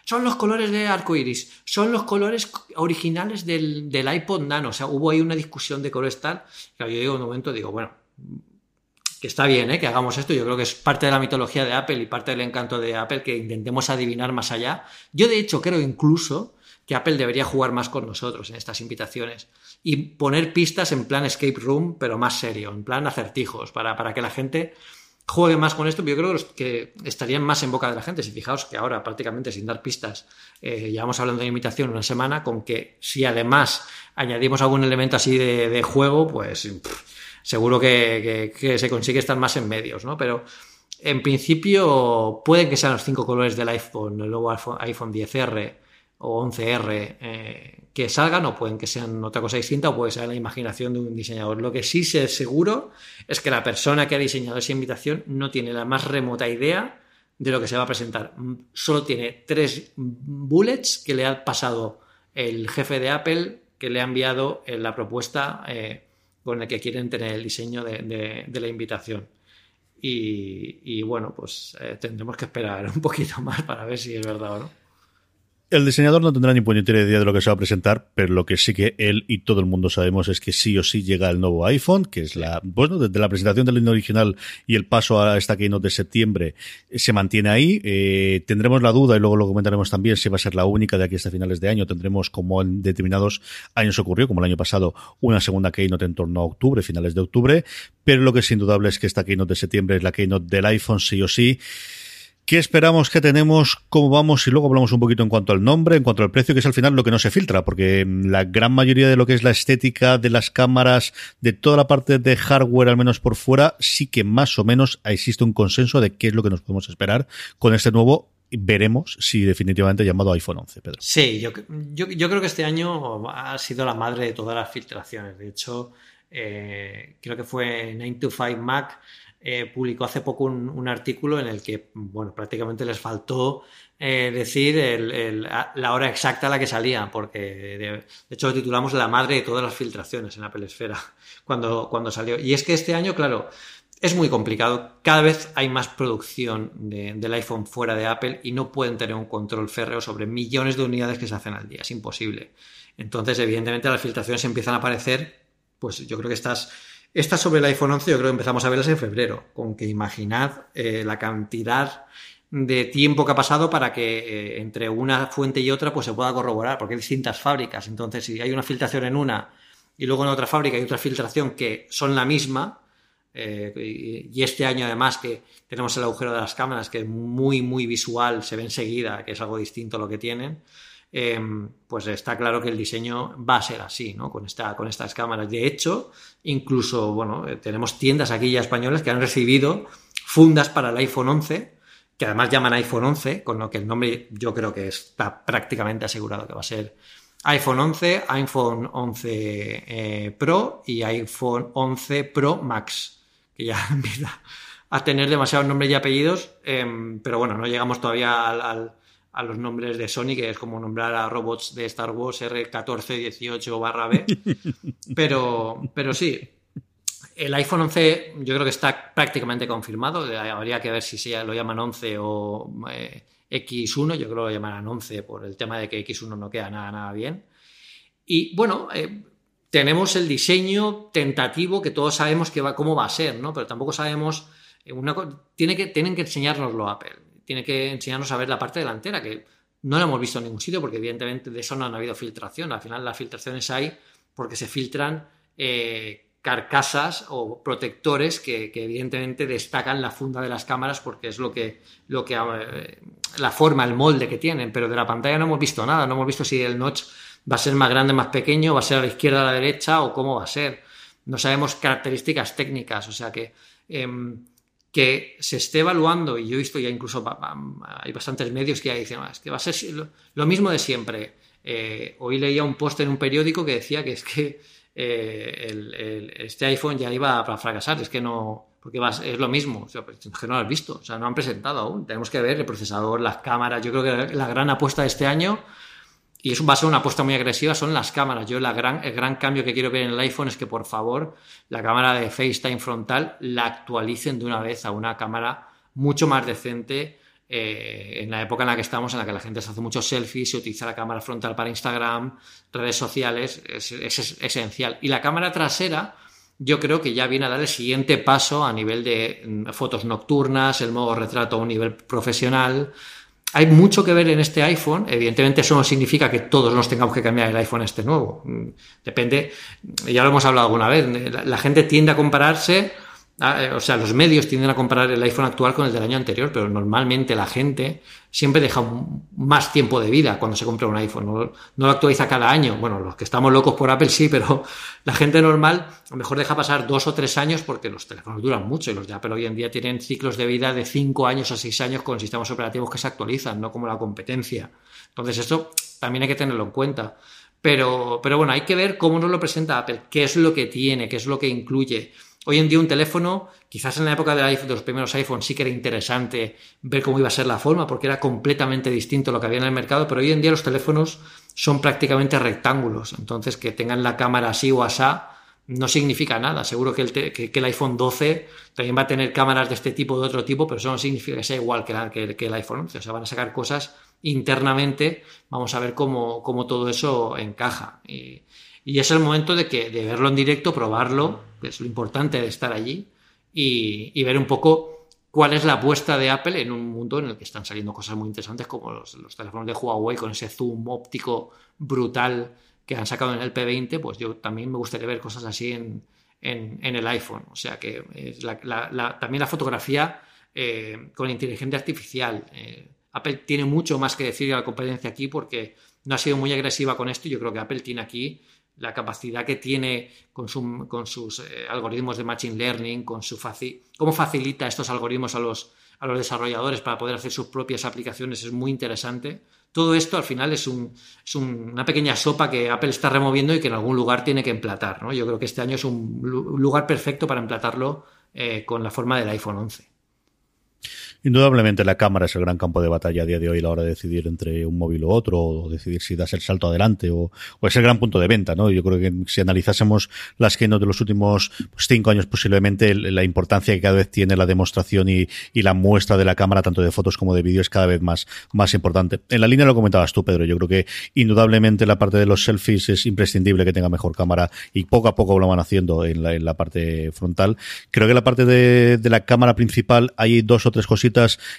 son los colores de arcoiris, son los colores originales del, del, iPod Nano. O sea, hubo ahí una discusión de colores tal. Claro, yo digo un momento, digo, bueno, que está bien ¿eh? que hagamos esto, yo creo que es parte de la mitología de Apple y parte del encanto de Apple que intentemos adivinar más allá. Yo de hecho creo incluso que Apple debería jugar más con nosotros en estas invitaciones y poner pistas en plan escape room, pero más serio, en plan acertijos, para, para que la gente jueguen más con esto, yo creo que, estarían más en boca de la gente. Si fijaos que ahora prácticamente sin dar pistas, eh, llevamos hablando de imitación una semana, con que si además añadimos algún elemento así de, juego, pues seguro que, se consigue estar más en medios, ¿no? Pero en principio pueden que sean los cinco colores del iPhone, el nuevo iPhone, iPhone 10R o 11R eh, que salgan o pueden que sean otra cosa distinta o puede ser la imaginación de un diseñador. Lo que sí sé seguro es que la persona que ha diseñado esa invitación no tiene la más remota idea de lo que se va a presentar. Solo tiene tres bullets que le ha pasado el jefe de Apple que le ha enviado en la propuesta eh, con la que quieren tener el diseño de, de, de la invitación. Y, y, bueno, pues eh, tendremos que esperar un poquito más para ver si es verdad o no. El diseñador no tendrá ni puñetera idea de lo que se va a presentar, pero lo que sí que él y todo el mundo sabemos es que sí o sí llega el nuevo iPhone, que es la, bueno, desde la presentación del original y el paso a esta keynote de septiembre se mantiene ahí. Eh, tendremos la duda y luego lo comentaremos también si va a ser la única de aquí hasta finales de año. Tendremos como en determinados años ocurrió, como el año pasado, una segunda keynote en torno a octubre, finales de octubre, pero lo que es indudable es que esta keynote de septiembre es la keynote del iPhone sí o sí. ¿Qué esperamos? ¿Qué tenemos? ¿Cómo vamos? Y luego hablamos un poquito en cuanto al nombre, en cuanto al precio, que es al final lo que no se filtra, porque la gran mayoría de lo que es la estética de las cámaras, de toda la parte de hardware, al menos por fuera, sí que más o menos existe un consenso de qué es lo que nos podemos esperar con este nuevo veremos si definitivamente llamado iPhone 11, Pedro. Sí, yo, yo, yo, creo que este año ha sido la madre de todas las filtraciones. De hecho, eh, creo que fue 9 to 5 Mac eh, publicó hace poco un, artículo en el que, bueno, prácticamente les faltó eh, decir la hora exacta a la que salía, porque de, de, hecho lo titulamos La madre de todas las filtraciones en Apple Esfera cuando, cuando salió. Y es que este año, claro, es muy complicado. Cada vez hay más producción de, del iPhone fuera de Apple y no pueden tener un control férreo sobre millones de unidades que se hacen al día. Es imposible. Entonces, evidentemente, las filtraciones empiezan a aparecer, pues yo creo que estás esta sobre el iPhone 11 yo creo que empezamos a verlas en febrero, con que imaginad eh, la cantidad de tiempo que ha pasado para que eh, entre una fuente y otra pues se pueda corroborar, porque hay distintas fábricas. Entonces, si hay una filtración en una y luego en otra fábrica hay otra filtración que son la misma, eh, y, este año además que tenemos el agujero de las cámaras, que es muy, muy visual, se ve enseguida que es algo distinto a lo que tienen, eh, pues está claro que el diseño va a ser así, ¿no? Con, esta, con estas cámaras. De hecho, incluso, bueno, eh, tenemos tiendas aquí ya españolas que han recibido fundas para el iPhone 11, que además llaman iPhone 11, con lo que el nombre yo creo que está prácticamente asegurado que va a ser iPhone 11, iPhone 11 eh, Pro y iPhone 11 Pro Max, que ya empieza a tener demasiados nombres y apellidos, eh, pero bueno, no llegamos todavía al a los nombres de Sony, que es como nombrar a robots de Star Wars R1418 barra B. Pero, pero sí, el iPhone 11 yo creo que está prácticamente confirmado. Habría que ver si se lo llaman 11 o eh, X1. Yo creo que lo llamarán 11 por el tema de que X1 no queda nada, nada bien. Y bueno, eh, tenemos el diseño tentativo que todos sabemos que va, cómo va a ser, ¿no? Pero tampoco sabemos. Eh, una, tiene que, tienen que enseñárnoslo Apple tiene que enseñarnos a ver la parte delantera, que no la hemos visto en ningún sitio porque evidentemente de eso no han habido filtración. Al final las filtraciones hay porque se filtran eh, carcasas o protectores que, evidentemente destacan la funda de las cámaras porque es lo que, lo que eh, la forma, el molde que tienen. Pero de la pantalla no hemos visto nada, no hemos visto si el notch va a ser más grande, más pequeño, va a ser a la izquierda, a la derecha o cómo va a ser. No sabemos características técnicas, o sea que... Eh, que se esté evaluando, y yo he visto ya incluso hay bastantes medios que ya dicen, ah, es que va a ser lo mismo de siempre. Eh, hoy leía un post en un periódico que decía que es que eh, el, este iPhone ya iba a fracasar, es que no, porque es lo mismo, o sea, pues, que no lo has visto, o sea, no han presentado aún, tenemos que ver el procesador, las cámaras, yo creo que la gran apuesta de este año y eso va a ser una apuesta muy agresiva, son las cámaras. Yo la gran, el gran cambio que quiero ver en el iPhone es que por favor la cámara de FaceTime frontal la actualicen de una vez a una cámara mucho más decente eh, en la época en la que estamos, en la que la gente se hace muchos selfies, se utiliza la cámara frontal para Instagram, redes sociales, es, es, es esencial. Y la cámara trasera, yo creo que ya viene a dar el siguiente paso a nivel de mm, fotos nocturnas, el modo retrato a un nivel profesional, hay mucho que ver en este iPhone. Evidentemente, eso no significa que todos nos tengamos que cambiar el iPhone este nuevo. Depende, ya lo hemos hablado alguna vez, la, gente tiende a compararse o sea, los medios tienden a comparar el iPhone actual con el del año anterior, pero normalmente la gente siempre deja más tiempo de vida cuando se compra un iPhone. No, lo actualiza cada año. Bueno, los que estamos locos por Apple sí, pero la gente normal a lo mejor deja pasar dos o tres años porque los teléfonos duran mucho y los de Apple hoy en día tienen ciclos de vida de cinco años a seis años con sistemas operativos que se actualizan, no como la competencia. Entonces, esto también hay que tenerlo en cuenta. Pero, pero bueno, hay que ver cómo nos lo presenta Apple, qué es lo que tiene, qué es lo que incluye. Hoy en día un teléfono, quizás en la época de, los primeros iPhones sí que era interesante ver cómo iba a ser la forma, porque era completamente distinto lo que había en el mercado, pero hoy en día los teléfonos son prácticamente rectángulos, entonces que tengan la cámara así o asá no significa nada. Seguro que el, el, iPhone 12 también va a tener cámaras de este tipo o de otro tipo, pero eso no significa que sea igual que, que, el iPhone 11. O sea, van a sacar cosas internamente, vamos a ver cómo, cómo todo eso encaja. Y, y es el momento de, que, de verlo en directo, probarlo, es lo importante de estar allí, y, ver un poco cuál es la apuesta de Apple en un mundo en el que están saliendo cosas muy interesantes como los, teléfonos de Huawei con ese zoom óptico brutal que han sacado en el P20, pues yo también me gustaría ver cosas así en, el iPhone. O sea que también la fotografía eh, con inteligencia artificial. Eh, Apple tiene mucho más que decir a la competencia aquí porque no ha sido muy agresiva con esto. Yo creo que Apple tiene aquí la capacidad que tiene con, sus eh, algoritmos de Machine Learning, con su cómo facilita estos algoritmos a los, a los desarrolladores para poder hacer sus propias aplicaciones es muy interesante. Todo esto al final es, una pequeña sopa que Apple está removiendo y que en algún lugar tiene que emplatar. ¿no? Yo creo que este año es un lugar perfecto para emplatarlo eh, con la forma del iPhone 11. Indudablemente la cámara es el gran campo de batalla a día de hoy a la hora de decidir entre un móvil u otro, o decidir si das el salto adelante, o, es el gran punto de venta, ¿no? Yo creo que si analizásemos las que de los últimos pues, cinco años posiblemente, la importancia que cada vez tiene la demostración y, la muestra de la cámara, tanto de fotos como de vídeo, es cada vez más, más importante. En la línea lo comentabas tú, Pedro, yo creo que indudablemente la parte de los selfies es imprescindible que tenga mejor cámara y poco a poco lo van haciendo en la, en la parte frontal. Creo que la parte de, de la cámara principal hay dos o tres cositas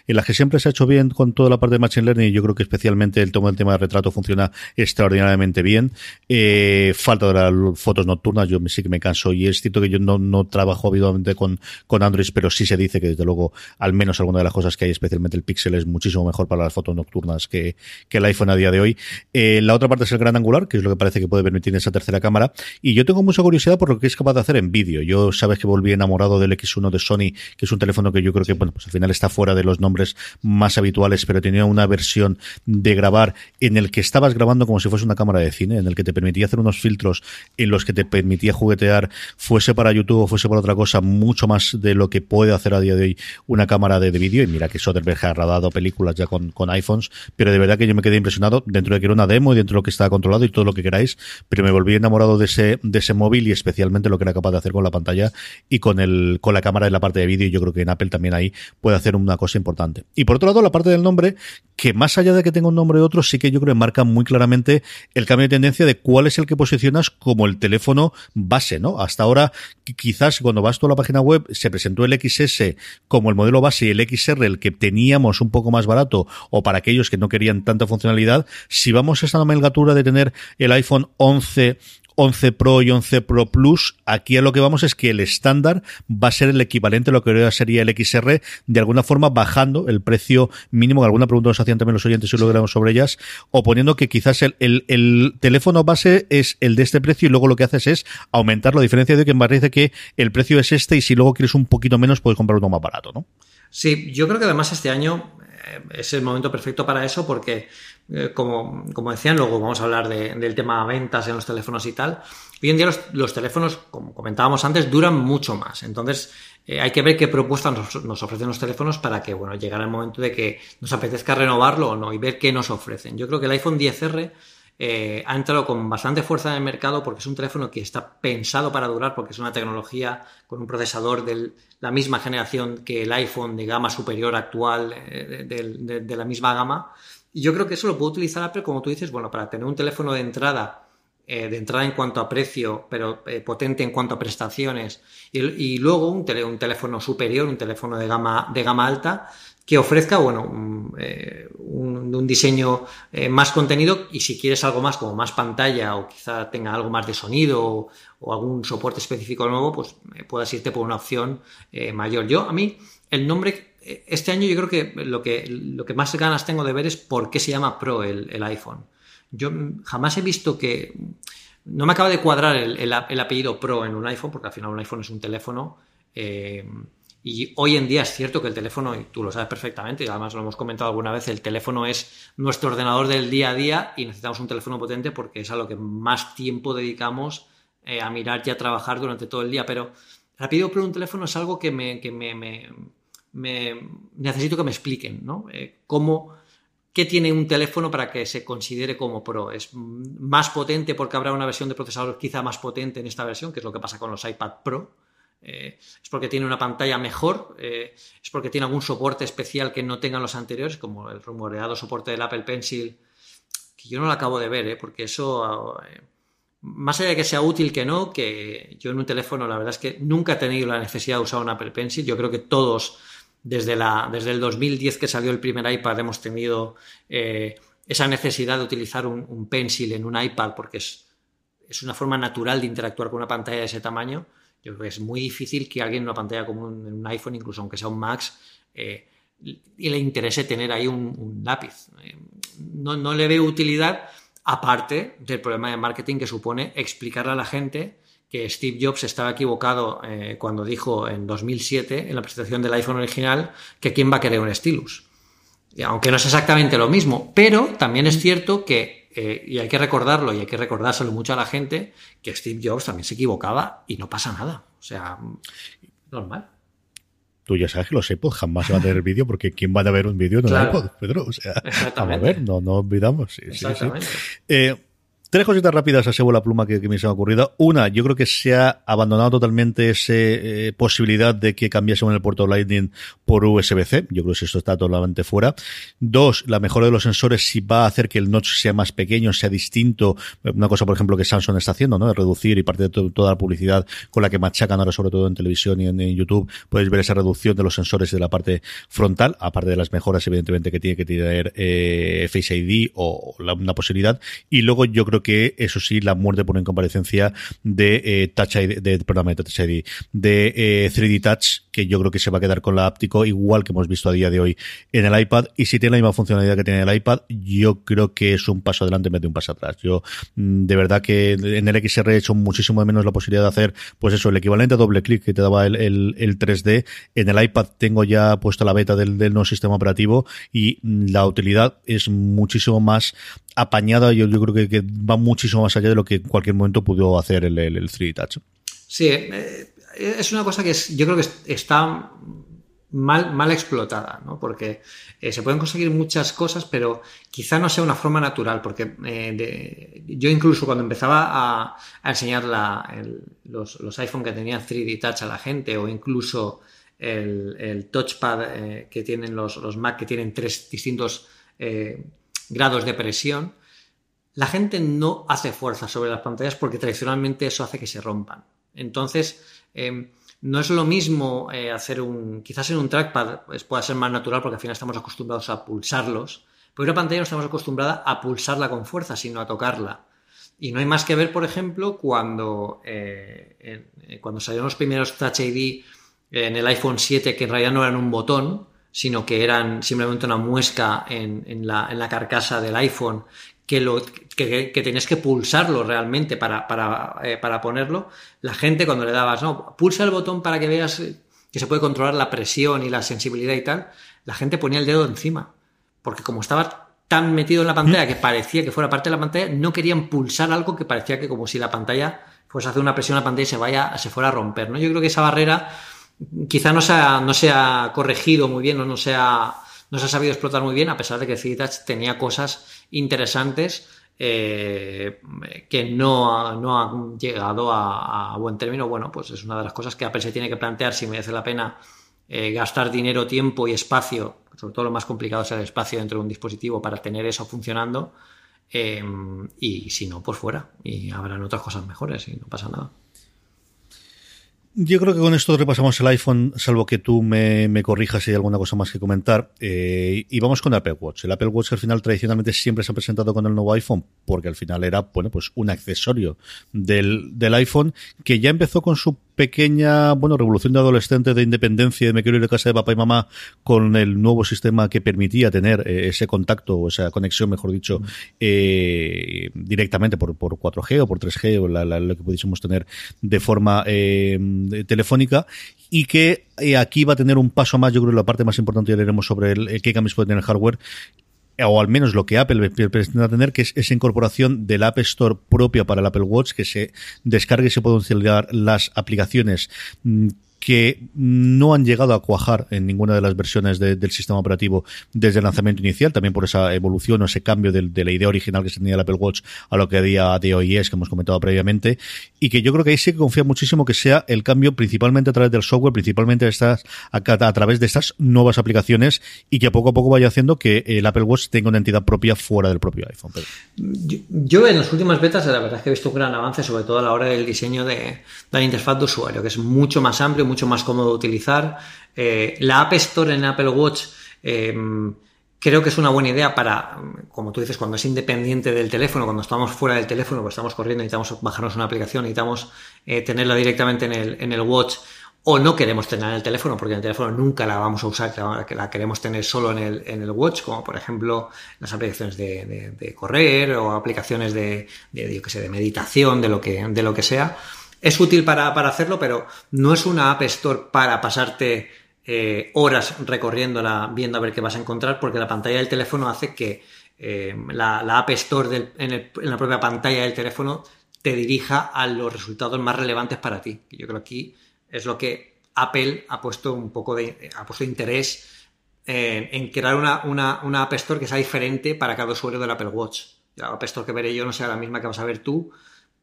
en las que siempre se ha hecho bien con toda la parte de Machine Learning y yo creo que especialmente el tema del tema de retrato funciona extraordinariamente bien. Eh, falta de las fotos nocturnas, yo sí que me canso y es cierto que yo no, no trabajo habitualmente con, con Android, pero sí se dice que desde luego al menos alguna de las cosas que hay, especialmente el Pixel, es muchísimo mejor para las fotos nocturnas que, que el iPhone a día de hoy. Eh, la otra parte es el gran angular, que es lo que parece que puede permitir esa tercera cámara. Y yo tengo mucha curiosidad por lo que es capaz de hacer en vídeo. Yo sabes que volví enamorado del X1 de Sony, que es un teléfono que yo creo que, bueno, pues al final está fuera de los nombres más habituales, pero tenía una versión de grabar en el que estabas grabando como si fuese una cámara de cine, en el que te permitía hacer unos filtros en los que te permitía juguetear, fuese para YouTube o fuese para otra cosa, mucho más de lo que puede hacer a día de hoy una cámara de, vídeo. Y mira que Soderbergh ha rodado películas ya con, iPhones, pero de verdad que yo me quedé impresionado dentro de que era una demo y dentro de lo que estaba controlado y todo lo que queráis, pero me volví enamorado de ese, de ese móvil y especialmente lo que era capaz de hacer con la pantalla y con el, con la cámara en la parte de vídeo. Y yo creo que en Apple también ahí puede hacer una cosa importante. Y por otro lado, la parte del nombre, que más allá de que tenga un nombre u otro, sí que yo creo que marca muy claramente el cambio de tendencia de cuál es el que posicionas como el teléfono base, ¿no? Hasta ahora, quizás cuando vas a la página web, se presentó el XS como el modelo base y el XR el que teníamos un poco más barato, o para aquellos que no querían tanta funcionalidad. Si vamos a esa nomenclatura de tener el iPhone 11 11 Pro y 11 Pro Plus, aquí a lo que vamos es que el estándar va a ser el equivalente a lo que sería el XR, de alguna forma bajando el precio mínimo, alguna pregunta nos hacían también los oyentes y lo grabamos sobre ellas, o poniendo que quizás el, el, teléfono base es el de este precio y luego lo que haces es aumentar la diferencia de que me parece que el precio es este y si luego quieres un poquito menos puedes comprar uno más barato, ¿no? Sí, yo creo que además este año es el momento perfecto para eso porque eh, como, como, decían, luego vamos a hablar del tema ventas en los teléfonos y tal. Hoy en día los, teléfonos, como comentábamos antes, duran mucho más. Entonces, eh, hay que ver qué propuestas nos, ofrecen los teléfonos para que, bueno, llegara el momento de que nos apetezca renovarlo o no y ver qué nos ofrecen. Yo creo que el iPhone 10R eh, ha entrado con bastante fuerza en el mercado porque es un teléfono que está pensado para durar, porque es una tecnología con un procesador de la misma generación que el iPhone de gama superior actual de la misma gama. Y yo creo que eso lo puede utilizar Apple, como tú dices, bueno, para tener un teléfono de entrada, eh, de entrada en cuanto a precio, pero eh, potente en cuanto a prestaciones, y, luego un, un, teléfono superior, un teléfono de gama, de gama alta, que ofrezca, bueno, eh, un, diseño eh, más contenido y si quieres algo más como más pantalla o quizá tenga algo más de sonido o, algún soporte específico nuevo, pues eh, puedas irte por una opción mayor. Yo, a mí, el nombre, este año yo creo que lo, que lo que más ganas tengo de ver es por qué se llama Pro el, iPhone. Yo jamás he visto que... No me acaba de cuadrar el, el, apellido Pro en un iPhone, porque al final un iPhone es un teléfono. Y hoy en día es cierto que el teléfono, y tú lo sabes perfectamente, y además lo hemos comentado alguna vez, el teléfono es nuestro ordenador del día a día y necesitamos un teléfono potente porque es a lo que más tiempo dedicamos eh, a mirar y a trabajar durante todo el día. Pero rápido por un teléfono es algo que me, que me necesito que me expliquen, ¿no? Eh, ¿Cómo, ¿Qué tiene un teléfono para que se considere como pro? ¿Es más potente porque habrá una versión de procesador quizá más potente en esta versión, que es lo que pasa con los iPad Pro? Eh, es porque tiene una pantalla mejor, eh, es porque tiene algún soporte especial que no tengan los anteriores, como el rumoreado soporte del Apple Pencil, que yo no lo acabo de ver, ¿eh? porque eso, más allá de que sea útil que no, que yo en un teléfono la verdad es que nunca he tenido la necesidad de usar un Apple Pencil, yo creo que todos desde, el 2010 que salió el primer iPad hemos tenido esa necesidad de utilizar un, pencil en un iPad porque es una forma natural de interactuar con una pantalla de ese tamaño yo creo que es muy difícil que alguien en una pantalla como un, un iPhone, incluso aunque sea un Max, eh, le interese tener ahí un, lápiz. Eh, no, no, le veo utilidad, aparte del problema de marketing que supone explicarle a la gente que Steve Jobs estaba equivocado eh, cuando dijo en 2007, en la presentación del iPhone original, que quién va a querer un stylus. Aunque no es exactamente lo mismo, pero también es cierto que eh, y hay que recordarlo y hay que recordárselo mucho a la gente, que Steve Jobs también se equivocaba y no pasa nada. O sea, normal. Tú ya sabes que los iPods jamás se va a tener vídeo porque ¿quién va a ver un vídeo en claro. un iPod, Pedro? O sea, vamos a ver, no, no olvidamos. Sí, Exactamente. Sí, sí. Eh, Tres cositas rápidas a la pluma que, me se ha ocurrido. Una, yo creo que se ha abandonado totalmente esa eh, posibilidad de que cambiásemos el puerto Lightning por USB-C. Yo creo que eso está totalmente fuera. Dos, la mejora de los sensores si va a hacer que el notch sea más pequeño, sea distinto. Una cosa, por ejemplo, que Samsung está haciendo, ¿no? De reducir y parte de to toda la publicidad con la que machacan ahora, sobre todo en televisión y en, en, YouTube, podéis ver esa reducción de los sensores de la parte frontal, aparte de las mejoras, evidentemente, que tiene que tener eh, Face ID o la, una posibilidad. Y luego yo creo que eso sí, la muerte por incomparecencia de eh, Touch ID, de, perdón, de Touch ID, de eh, 3D Touch, que yo creo que se va a quedar con la áptico, igual que hemos visto a día de hoy en el iPad. Y si tiene la misma funcionalidad que tiene el iPad, yo creo que es un paso adelante en vez de un paso atrás. Yo, mm, de verdad que en el XR he hecho muchísimo de menos la posibilidad de hacer, pues eso, el equivalente a doble clic que te daba el, el, el 3D. En el iPad tengo ya puesta la beta del, nuevo sistema operativo y la utilidad es muchísimo más apañada. Yo, yo creo que, que va muchísimo más allá de lo que en cualquier momento pudo hacer el, el, el 3D Touch. Sí, eh, es una cosa que es, yo creo que está mal, mal explotada, ¿no? Porque eh, se pueden conseguir muchas cosas, pero quizá no sea una forma natural, porque eh, yo incluso cuando empezaba a, enseñar la, los, los, iPhone que tenían 3D Touch a la gente, o incluso el, el touchpad eh, que tienen los, los, Mac, que tienen tres distintos grados de presión, la gente no hace fuerza sobre las pantallas porque tradicionalmente eso hace que se rompan. Entonces, eh, no es lo mismo eh, hacer un. Quizás en un trackpad pues, pueda ser más natural porque al final estamos acostumbrados a pulsarlos. Pero en una pantalla no estamos acostumbrados a pulsarla con fuerza, sino a tocarla. Y no hay más que ver, por ejemplo, cuando, eh, cuando salieron los primeros Touch ID en el iPhone 7, que en realidad no eran un botón, sino que eran simplemente una muesca en, la, en la, carcasa del iPhone que, lo, que, que tenías que pulsarlo realmente para, para, eh, para, ponerlo, la gente cuando le dabas, no, pulsa el botón para que veas que se puede controlar la presión y la sensibilidad y tal, la gente ponía el dedo encima. Porque como estaba tan metido en la pantalla que parecía que fuera parte de la pantalla, no querían pulsar algo que parecía que como si la pantalla fuese a hacer una presión a la pantalla y se vaya, se fuera a romper. ¿no? Yo creo que esa barrera quizá no se ha, no se ha corregido muy bien o no se ha no se ha sabido explotar muy bien, a pesar de que Touch tenía cosas interesantes eh, que no, no han llegado a, buen término. Bueno, pues es una de las cosas que Apple se tiene que plantear si merece la pena eh, gastar dinero, tiempo y espacio, sobre todo lo más complicado es el espacio dentro de un dispositivo para tener eso funcionando. Eh, y si no, pues fuera. Y habrán otras cosas mejores y no pasa nada. Yo creo que con esto repasamos el iPhone, salvo que tú me, corrijas si hay alguna cosa más que comentar. Eh, y vamos con el Apple Watch. El Apple Watch al final tradicionalmente siempre se ha presentado con el nuevo iPhone, porque al final era, bueno, pues un accesorio del iPhone que ya empezó con su pequeña, bueno, revolución de adolescente de independencia, de me quiero ir de casa de papá y mamá, con el nuevo sistema que permitía tener eh, ese contacto o esa conexión, mejor dicho, eh, directamente por, por 4G o por 3G o la, la, lo que pudiésemos tener de forma eh, telefónica y que aquí va a tener un paso más, yo creo que la parte más importante ya leeremos sobre el, qué cambios puede tener el hardware o al menos lo que Apple pretende tener, que es esa incorporación del App Store propia para el Apple Watch, que se descargue y se pueden instalar las aplicaciones mm, que no han llegado a cuajar en ninguna de las versiones de, del sistema operativo desde el lanzamiento inicial, también por esa evolución o ese cambio de, de la idea original que se tenía el Apple Watch a lo que a día de hoy es, que hemos comentado previamente, y que yo creo que ahí sí que confía muchísimo que sea el cambio principalmente a través del software, principalmente a, estas, a, a través de estas nuevas aplicaciones y que poco a poco vaya haciendo que el Apple Watch tenga una entidad propia fuera del propio iPhone. Pero... Yo, yo, en las últimas betas la verdad es que he visto un gran avance, sobre todo a la hora del diseño de, de la interfaz de usuario, que es mucho más amplio, más cómodo utilizar. Eh, la App Store en Apple Watch eh, creo que es una buena idea para, como tú dices, cuando es independiente del teléfono, cuando estamos fuera del teléfono, pues estamos corriendo, necesitamos bajarnos una aplicación, necesitamos eh, tenerla directamente en el, en el Watch o no queremos tener en el teléfono, porque en el teléfono nunca la vamos a usar, la queremos tener solo en el, en el watch, como por ejemplo las aplicaciones de, de, de correr o aplicaciones de, de, yo que sé, de meditación, de lo que, de lo que sea. Es útil para, para hacerlo, pero no es una App Store para pasarte eh, horas recorriéndola viendo a ver qué vas a encontrar, porque la pantalla del teléfono hace que eh, la, App Store en la propia pantalla del teléfono te dirija a los resultados más relevantes para ti. Yo creo que aquí es lo que Apple ha puesto un poco de ha puesto interés en, en crear una, una, una, App Store que sea diferente para cada usuario del Apple Watch. La App Store que veré yo no sea la misma que vas a ver tú,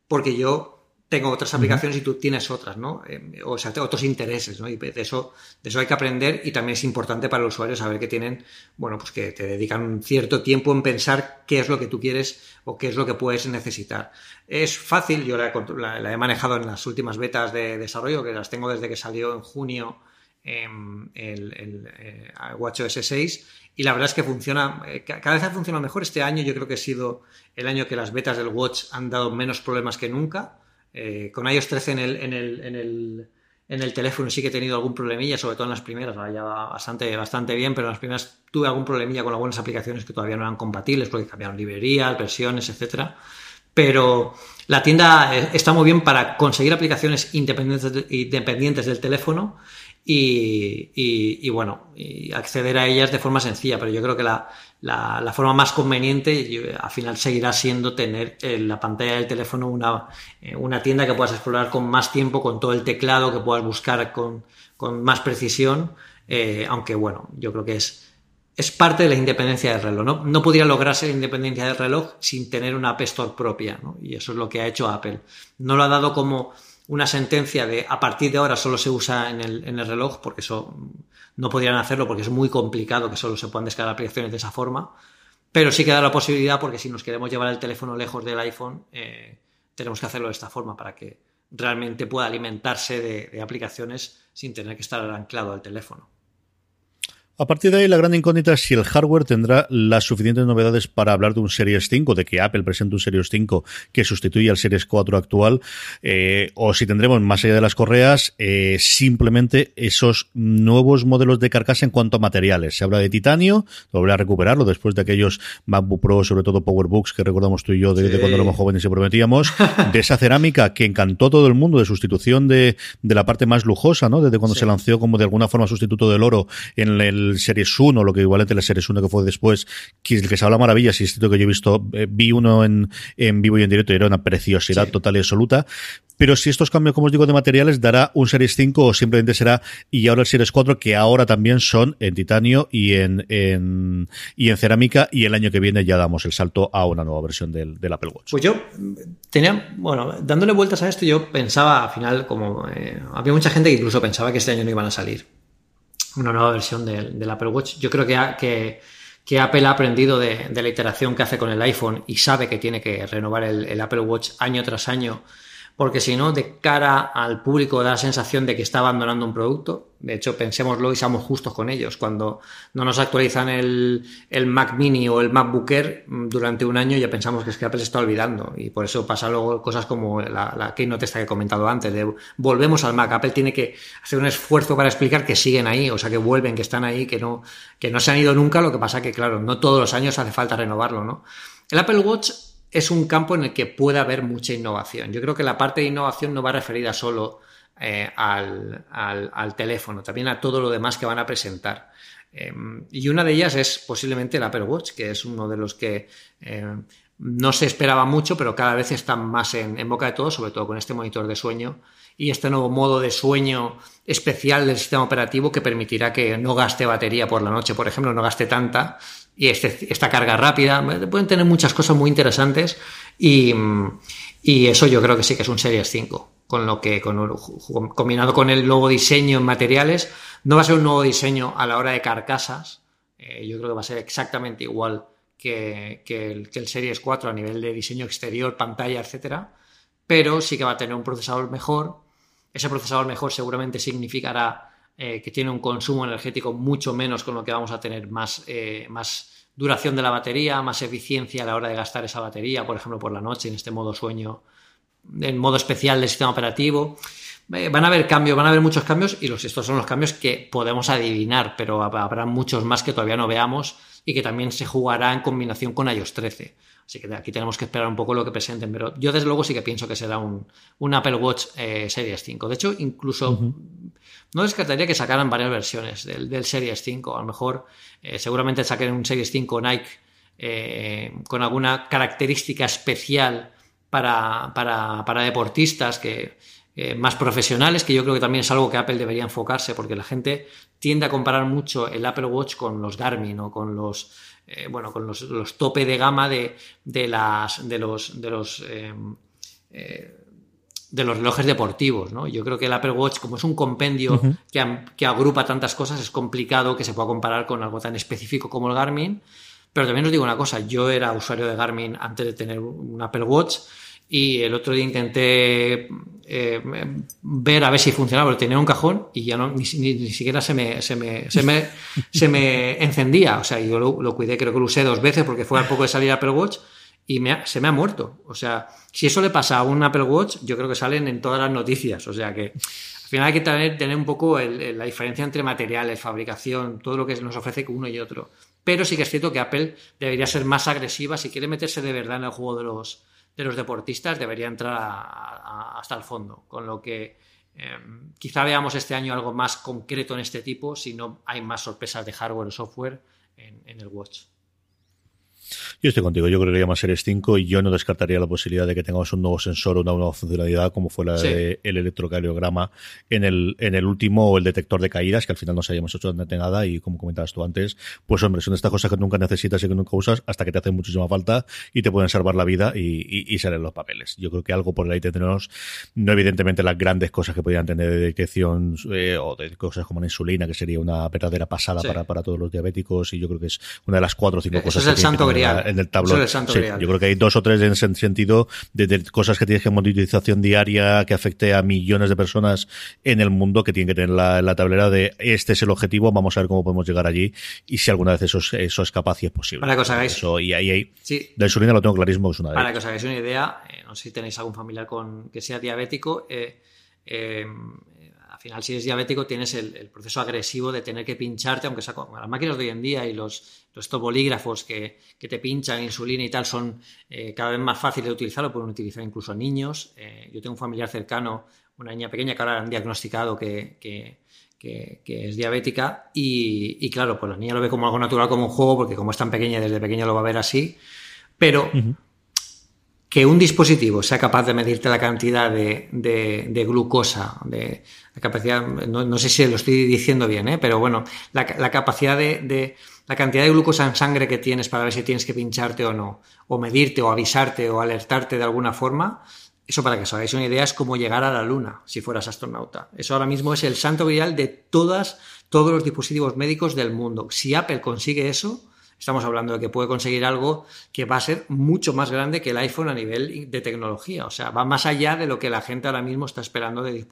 porque yo tengo otras aplicaciones uh -huh. y tú tienes otras, ¿no? Eh, o sea, otros intereses, ¿no? Y de eso, de eso hay que aprender y también es importante para el usuario saber que tienen, bueno, pues que te dedican un cierto tiempo en pensar qué es lo que tú quieres o qué es lo que puedes necesitar. Es fácil, yo la, la, la he manejado en las últimas betas de desarrollo, que las tengo desde que salió en junio eh, el, el eh, WatchOS 6 y la verdad es que funciona, eh, cada vez ha funcionado mejor. Este año yo creo que ha sido el año que las betas del Watch han dado menos problemas que nunca eh, con iOS 13 en el, en, el, en, el, en el teléfono sí que he tenido algún problemilla, sobre todo en las primeras, ahora ya va bastante, bastante bien, pero en las primeras tuve algún problemilla con algunas aplicaciones que todavía no eran compatibles porque cambiaron librerías, versiones, etcétera. Pero la tienda eh, está muy bien para conseguir aplicaciones independientes, de, independientes del teléfono y, bueno, acceder a ellas de forma sencilla, pero yo creo que la, forma más conveniente al final seguirá siendo tener en la pantalla del teléfono una, eh, una tienda que puedas explorar con más tiempo, con todo el teclado, que puedas buscar con, con más precisión, eh, aunque bueno, yo creo que es, es parte de la independencia del reloj. No, no podría lograrse la independencia del reloj sin tener una App Store propia, ¿no? y eso es lo que ha hecho Apple. No lo ha dado como una sentencia de a partir de ahora solo se usa en el, en el reloj, porque eso no podrían hacerlo porque es muy complicado que solo se puedan descargar aplicaciones de esa forma, pero sí que da la posibilidad porque si nos queremos llevar el teléfono lejos del iPhone, eh, tenemos que hacerlo de esta forma para que realmente pueda alimentarse de, de aplicaciones sin tener que estar anclado al teléfono. A partir de ahí, la gran incógnita es si el hardware tendrá las suficientes novedades para hablar de un Series 5, de que Apple presente un Series 5 que sustituya al Series 4 actual, eh, o si tendremos, más allá de las correas, eh, simplemente esos nuevos modelos de carcasa en cuanto a materiales. Se habla de titanio, volverá a recuperarlo después de aquellos MacBook Pro, sobre todo PowerBooks, que recordamos tú y yo de, sí. de cuando éramos jóvenes y prometíamos, de esa cerámica que encantó a todo el mundo, de sustitución de, de la parte más lujosa, ¿no? Desde cuando sí. se lanzó como de alguna forma sustituto del oro en el Series 1, lo que igualmente la Series 1 que fue después, que, el que se habla maravillas, y es cierto que yo he visto, eh, vi uno en, en vivo y en directo y era una preciosidad sí. total y absoluta. Pero si estos cambios, como os digo, de materiales, dará un Series 5 o simplemente será, y ahora el Series 4, que ahora también son en titanio y en, en, y en cerámica, y el año que viene ya damos el salto a una nueva versión del, del Apple Watch. Pues yo tenía, bueno, dándole vueltas a esto, yo pensaba al final, como eh, había mucha gente que incluso pensaba que este año no iban a salir una nueva versión del, Apple Watch. Yo creo que, que, que Apple ha aprendido de, de, la iteración que hace con el iPhone y sabe que tiene que renovar el Apple Watch año tras año porque si no, de cara al público da la sensación de que está abandonando un producto. De hecho, pensémoslo y seamos justos con ellos. Cuando no nos actualizan el, Mac Mini o el MacBook Air mm, durante un año, ya pensamos que es que Apple se está olvidando. Y por eso pasa luego cosas como la, la Keynote esta que he comentado antes, de volvemos al Mac. Apple tiene que hacer un esfuerzo para explicar que siguen ahí, o sea, que vuelven, que están ahí, que no, que no se han ido nunca. Lo que pasa que, claro, no todos los años hace falta renovarlo, ¿no? El Apple Watch es un campo en el que puede haber mucha innovación. Yo creo que la parte de innovación no va referida solo eh, al, teléfono, también a todo lo demás que van a presentar. Eh, y una de ellas es posiblemente el Apple Watch, que es uno de los que eh, no se esperaba mucho, pero cada vez está más en, en, boca de todos, sobre todo con este monitor de sueño y este nuevo modo de sueño especial del sistema operativo que permitirá que no gaste batería por la noche, por ejemplo, no gaste tanta y este, esta carga rápida. Pueden tener muchas cosas muy interesantes y, y, eso yo creo que sí que es un Series 5. Con lo que, con, combinado con el nuevo diseño en materiales, no va a ser un nuevo diseño a la hora de carcasas. Eh, yo creo que va a ser exactamente igual que, que, el, que el Series 4 a nivel de diseño exterior, pantalla, etcétera. Pero sí que va a tener un procesador mejor. Ese procesador mejor seguramente significará eh, que tiene un consumo energético mucho menos con lo que vamos a tener más, eh, más duración de la batería, más eficiencia a la hora de gastar esa batería, por ejemplo, por la noche en este modo sueño, en modo especial del sistema operativo. Eh, van a haber cambios, van a haber muchos cambios y los, estos son los cambios que podemos adivinar, pero habrá muchos más que todavía no veamos y que también se jugará en combinación con iOS 13. Así que aquí tenemos que esperar un poco lo que presenten, pero yo desde luego sí que pienso que será un, un Apple Watch Series 5. De hecho, incluso no descartaría que sacaran varias versiones del, Series 5. A lo mejor eh, seguramente saquen un Series 5 Nike eh, con alguna característica especial para, para, deportistas que, eh, más profesionales, que yo creo que también es algo que Apple debería enfocarse, porque la gente tiende a comparar mucho el Apple Watch con los Garmin o con los bueno, con los, los, tope de gama de, de las de los de los de los relojes deportivos, ¿no? Yo creo que el Apple Watch, como es un compendio que, agrupa tantas cosas, es complicado que se pueda comparar con algo tan específico como el Garmin. Pero también os digo una cosa, yo era usuario de Garmin antes de tener un Apple Watch y el otro día intenté eh, ver a ver si funcionaba, pero tenía un cajón y ya no, ni, siquiera se me, se me, se me, se me encendía. O sea, yo lo, lo, cuidé, creo que lo usé dos veces porque fue al poco de salir Apple Watch y se me ha muerto. O sea, si eso le pasa a un Apple Watch, yo creo que salen en todas las noticias. O sea que al final hay que tener, tener un poco la diferencia entre materiales, fabricación, todo lo que nos ofrece uno y otro. Pero sí que es cierto que Apple debería ser más agresiva. Si quiere meterse de verdad en el juego de los, de los deportistas, debería entrar hasta el fondo. Con lo que em, quizá veamos este año algo más concreto en este tipo, si no hay más sorpresas de hardware o software en el Watch. Yo estoy contigo, yo creo que llama Series 5 y yo no descartaría la posibilidad de que tengamos un nuevo sensor o una nueva funcionalidad como fue la del electrocardiograma en el, en el último o el detector de caídas, que al final no sabíamos hecho nada y como comentabas tú antes, pues hombre, son estas cosas que nunca necesitas y que nunca usas hasta que te hacen muchísima falta y te pueden salvar la vida y, y, salen los papeles. Yo creo que algo por ahí tenemos, no evidentemente las grandes cosas que podrían tener de detección eh, o de cosas como la insulina, que sería una verdadera pasada para, para todos los diabéticos y yo creo que es una de las cuatro o cinco Eso cosas es el santo grial en el tablón. Sí, yo creo que hay dos o tres en ese sentido de, cosas que tienes que monetización diaria que afecte a millones de personas en el mundo que tienen que tener la, la tablera de este es el objetivo, vamos a ver cómo podemos llegar allí y si alguna vez eso es, eso es capaz y es posible. Para que os hagáis. Eso, y ahí, ahí sí. la insulina lo tengo clarísimo es una de Para que os hagáis una idea, eh, no sé si tenéis algún familiar con que sea diabético, eh, eh, final, si eres diabético, tienes el, proceso agresivo de tener que pincharte, aunque sea con las máquinas de hoy en día y los, los bolígrafos que, te pinchan insulina y tal son eh, cada vez más fáciles de utilizar, lo pueden utilizar incluso niños. Eh, yo tengo un familiar cercano, una niña pequeña que ahora han diagnosticado que, que, es diabética y, claro, pues la niña lo ve como algo natural, como un juego, porque como es tan pequeña, desde pequeña lo va a ver así, pero que un dispositivo sea capaz de medirte la cantidad de, glucosa, de la capacidad, no, sé si lo estoy diciendo bien, ¿eh? pero bueno, la, capacidad de, la cantidad de glucosa en sangre que tienes para ver si tienes que pincharte o no, o medirte o avisarte o alertarte de alguna forma, eso para que os hagáis una idea es como llegar a la luna si fueras astronauta. Eso ahora mismo es el santo grial de todas, todos los dispositivos médicos del mundo. Si Apple consigue eso, estamos hablando de que puede conseguir algo que va a ser mucho más grande que el iPhone a nivel de tecnología. O sea, va más allá de lo que la gente ahora mismo está esperando de,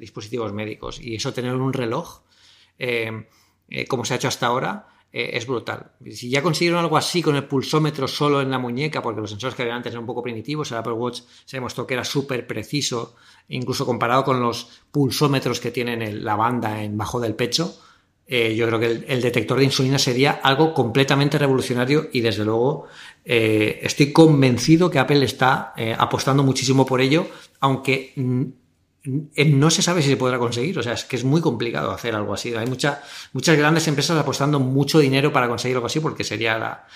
dispositivos médicos. Y eso tener un reloj, eh, eh, como se ha hecho hasta ahora, eh, es brutal. Si ya consiguieron algo así con el pulsómetro solo en la muñeca, porque los sensores que habían antes eran un poco primitivos, el Apple Watch se demostró que era súper preciso, incluso comparado con los pulsómetros que tienen la banda en bajo del pecho, eh, yo creo que el, detector de insulina sería algo completamente revolucionario y desde luego eh, estoy convencido que Apple está eh, apostando muchísimo por ello, aunque no se sabe si se podrá conseguir. O sea, es que es muy complicado hacer algo así. Hay muchas grandes empresas apostando mucho dinero para conseguir algo así porque sería la,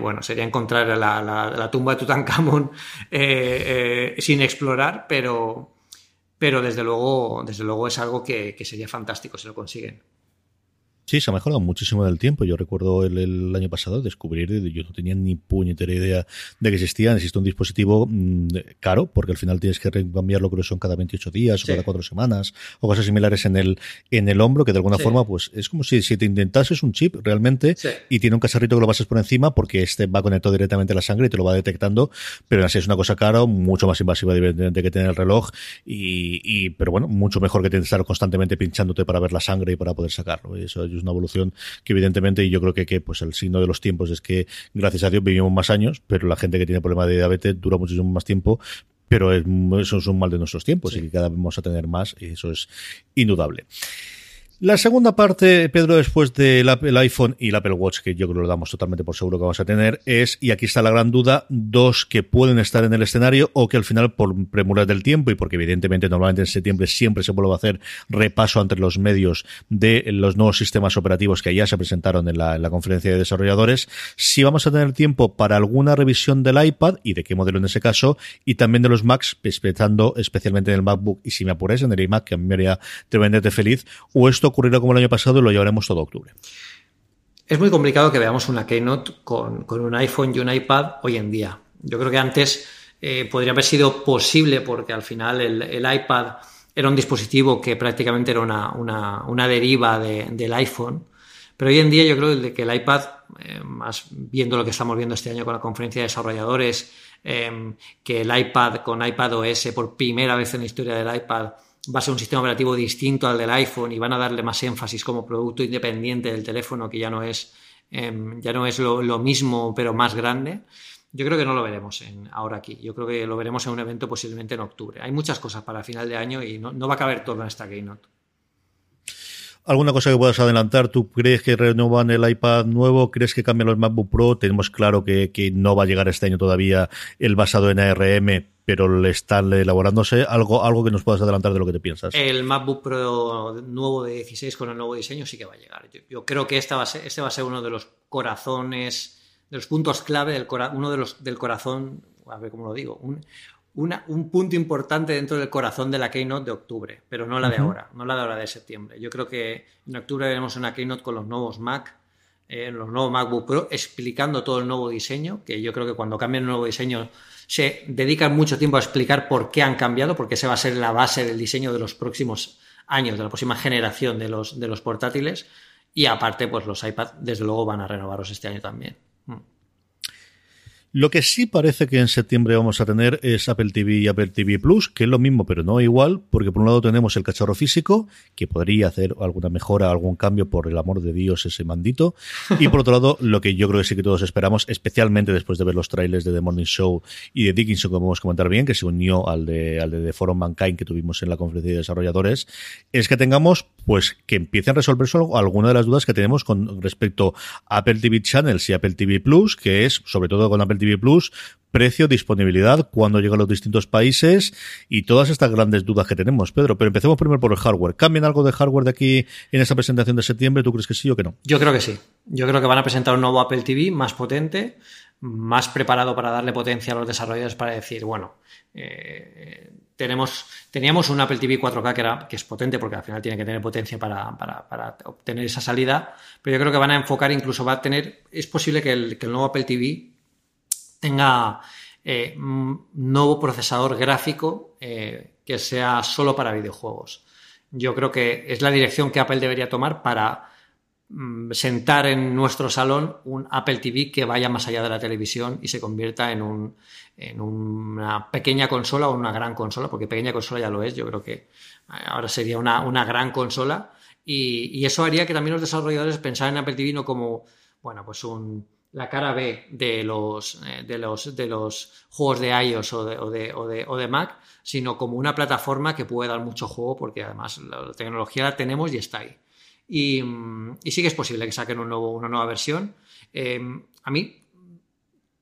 bueno, sería encontrar la, tumba de Tutankamón sin explorar, pero, pero desde luego, desde luego es algo que sería fantástico si lo consiguen. Sí, se ha mejorado muchísimo en el tiempo. Yo recuerdo el, año pasado descubrir, yo no tenía ni puñetera idea de que existía. Existe un dispositivo mm, caro, porque al final tienes que cambiarlo, creo que son cada 28 días o cada 4 semanas, o cosas similares en el, en el hombro, que de alguna forma, pues es como si, si te intentases un chip realmente y tiene un cacharrito que lo pasas por encima, porque este va conectado directamente a la sangre y te lo va detectando, pero así es una cosa cara, mucho más invasiva de que tener el reloj, y, pero bueno, mucho mejor que estar constantemente pinchándote para ver la sangre y para poder sacarlo. Y eso una evolución que evidentemente, y yo creo que, que pues el signo de los tiempos es que gracias a Dios vivimos más años, pero la gente que tiene problemas de diabetes dura muchísimo más tiempo, pero eso es un mal de nuestros tiempos y que cada vez vamos a tener más y eso es indudable. La segunda parte, Pedro, después del iPhone y el Apple Watch, que yo creo que lo damos totalmente por seguro que vamos a tener, es, y aquí está la gran duda, dos que pueden estar en el escenario o que al final, por premuras del tiempo y porque evidentemente normalmente en septiembre siempre se vuelve a hacer repaso entre los medios de los nuevos sistemas operativos que ya se presentaron en la, conferencia de desarrolladores, si vamos a tener tiempo para alguna revisión del iPad y de qué modelo en ese caso, y también de los Macs, pensando especialmente en el MacBook y si me apuráis en el iMac, que a mí me haría tremendamente feliz, o esto ocurrirá como el año pasado y lo llevaremos todo octubre. Es muy complicado que veamos una Keynote con, un iPhone y un iPad hoy en día. Yo creo que antes eh, podría haber sido posible porque al final el, iPad era un dispositivo que prácticamente era una, deriva del iPhone. Pero hoy en día yo creo que el iPad, eh, más viendo lo que estamos viendo este año con la conferencia de desarrolladores, eh, que el iPad con iPad OS por primera vez en la historia del iPad va a ser un sistema operativo distinto al del iPhone y van a darle más énfasis como producto independiente del teléfono, que ya no es, em, ya no es lo, mismo, pero más grande. Yo creo que no lo veremos en, ahora aquí. Yo creo que lo veremos en un evento posiblemente en octubre. Hay muchas cosas para final de año y no, va a caber todo en esta Keynote. ¿Alguna cosa que puedas adelantar? ¿Tú crees que renuevan el iPad nuevo? ¿Crees que cambian los MacBook Pro? Tenemos claro que, que no va a llegar este año todavía el basado en ARM, pero le están elaborándose algo, algo que nos puedas adelantar de lo que te piensas. El MacBook Pro nuevo de 16 con el nuevo diseño sí que va a llegar. Yo, creo que este va, a ser, este va a ser uno de los corazones, de los puntos clave, del uno de los del corazón, a ver cómo lo digo, un, un punto importante dentro del corazón de la Keynote de octubre, pero no la de ahora, no la de ahora de septiembre. Yo creo que en octubre veremos una Keynote con los nuevos Mac, eh, los nuevos MacBook Pro, explicando todo el nuevo diseño, que yo creo que cuando cambien el nuevo diseño se dedican mucho tiempo a explicar por qué han cambiado, porque esa va a ser la base del diseño de los próximos años, de la próxima generación de los, de los portátiles. Y aparte, pues los iPad, desde luego, van a renovaros este año también. Lo que sí parece que en septiembre vamos a tener es Apple TV y Apple TV Plus, que es lo mismo pero no igual, porque por un lado tenemos el cacharro físico, que podría hacer alguna mejora, algún cambio por el amor de Dios ese mandito, y por otro lado lo que yo creo que sí que todos esperamos, especialmente después de ver los trailers de The Morning Show y de Dickinson, como vamos a comentar bien, que se unió al de, al de The Forum Mankind que tuvimos en la conferencia de desarrolladores, es que tengamos pues que empiecen a resolverse alguna de las dudas que tenemos con respecto a Apple TV Channels y Apple TV Plus, que es sobre todo con Apple TV Plus, precio, disponibilidad, cuándo llegan los distintos países y todas estas grandes dudas que tenemos, Pedro. Pero empecemos primero por el hardware. ¿Cambian algo de hardware de aquí en esta presentación de septiembre? ¿Tú crees que sí o que no? Yo creo que sí. Yo creo que van a presentar un nuevo Apple TV más potente, más preparado para darle potencia a los desarrolladores para decir, bueno, eh, tenemos, teníamos un Apple TV 4K que, era, que es potente porque al final tiene que tener potencia para, obtener esa salida, pero yo creo que van a enfocar, incluso va a tener, es posible que el, nuevo Apple TV tenga eh, un nuevo procesador gráfico eh, que sea solo para videojuegos. Yo creo que es la dirección que Apple debería tomar para sentar en nuestro salón un Apple TV que vaya más allá de la televisión y se convierta en, un, en una pequeña consola o una gran consola, porque pequeña consola ya lo es, yo creo que ahora sería una, una gran consola y, y, eso haría que también los desarrolladores pensaran en Apple TV no como, bueno, pues un, la cara B de los, eh, de los, de los juegos de iOS o de, o, de, o, de, o de, Mac, sino como una plataforma que puede dar mucho juego porque además la tecnología la tenemos y está ahí. Y, y sí que es posible que saquen un nuevo, una nueva versión. Eh, a mí,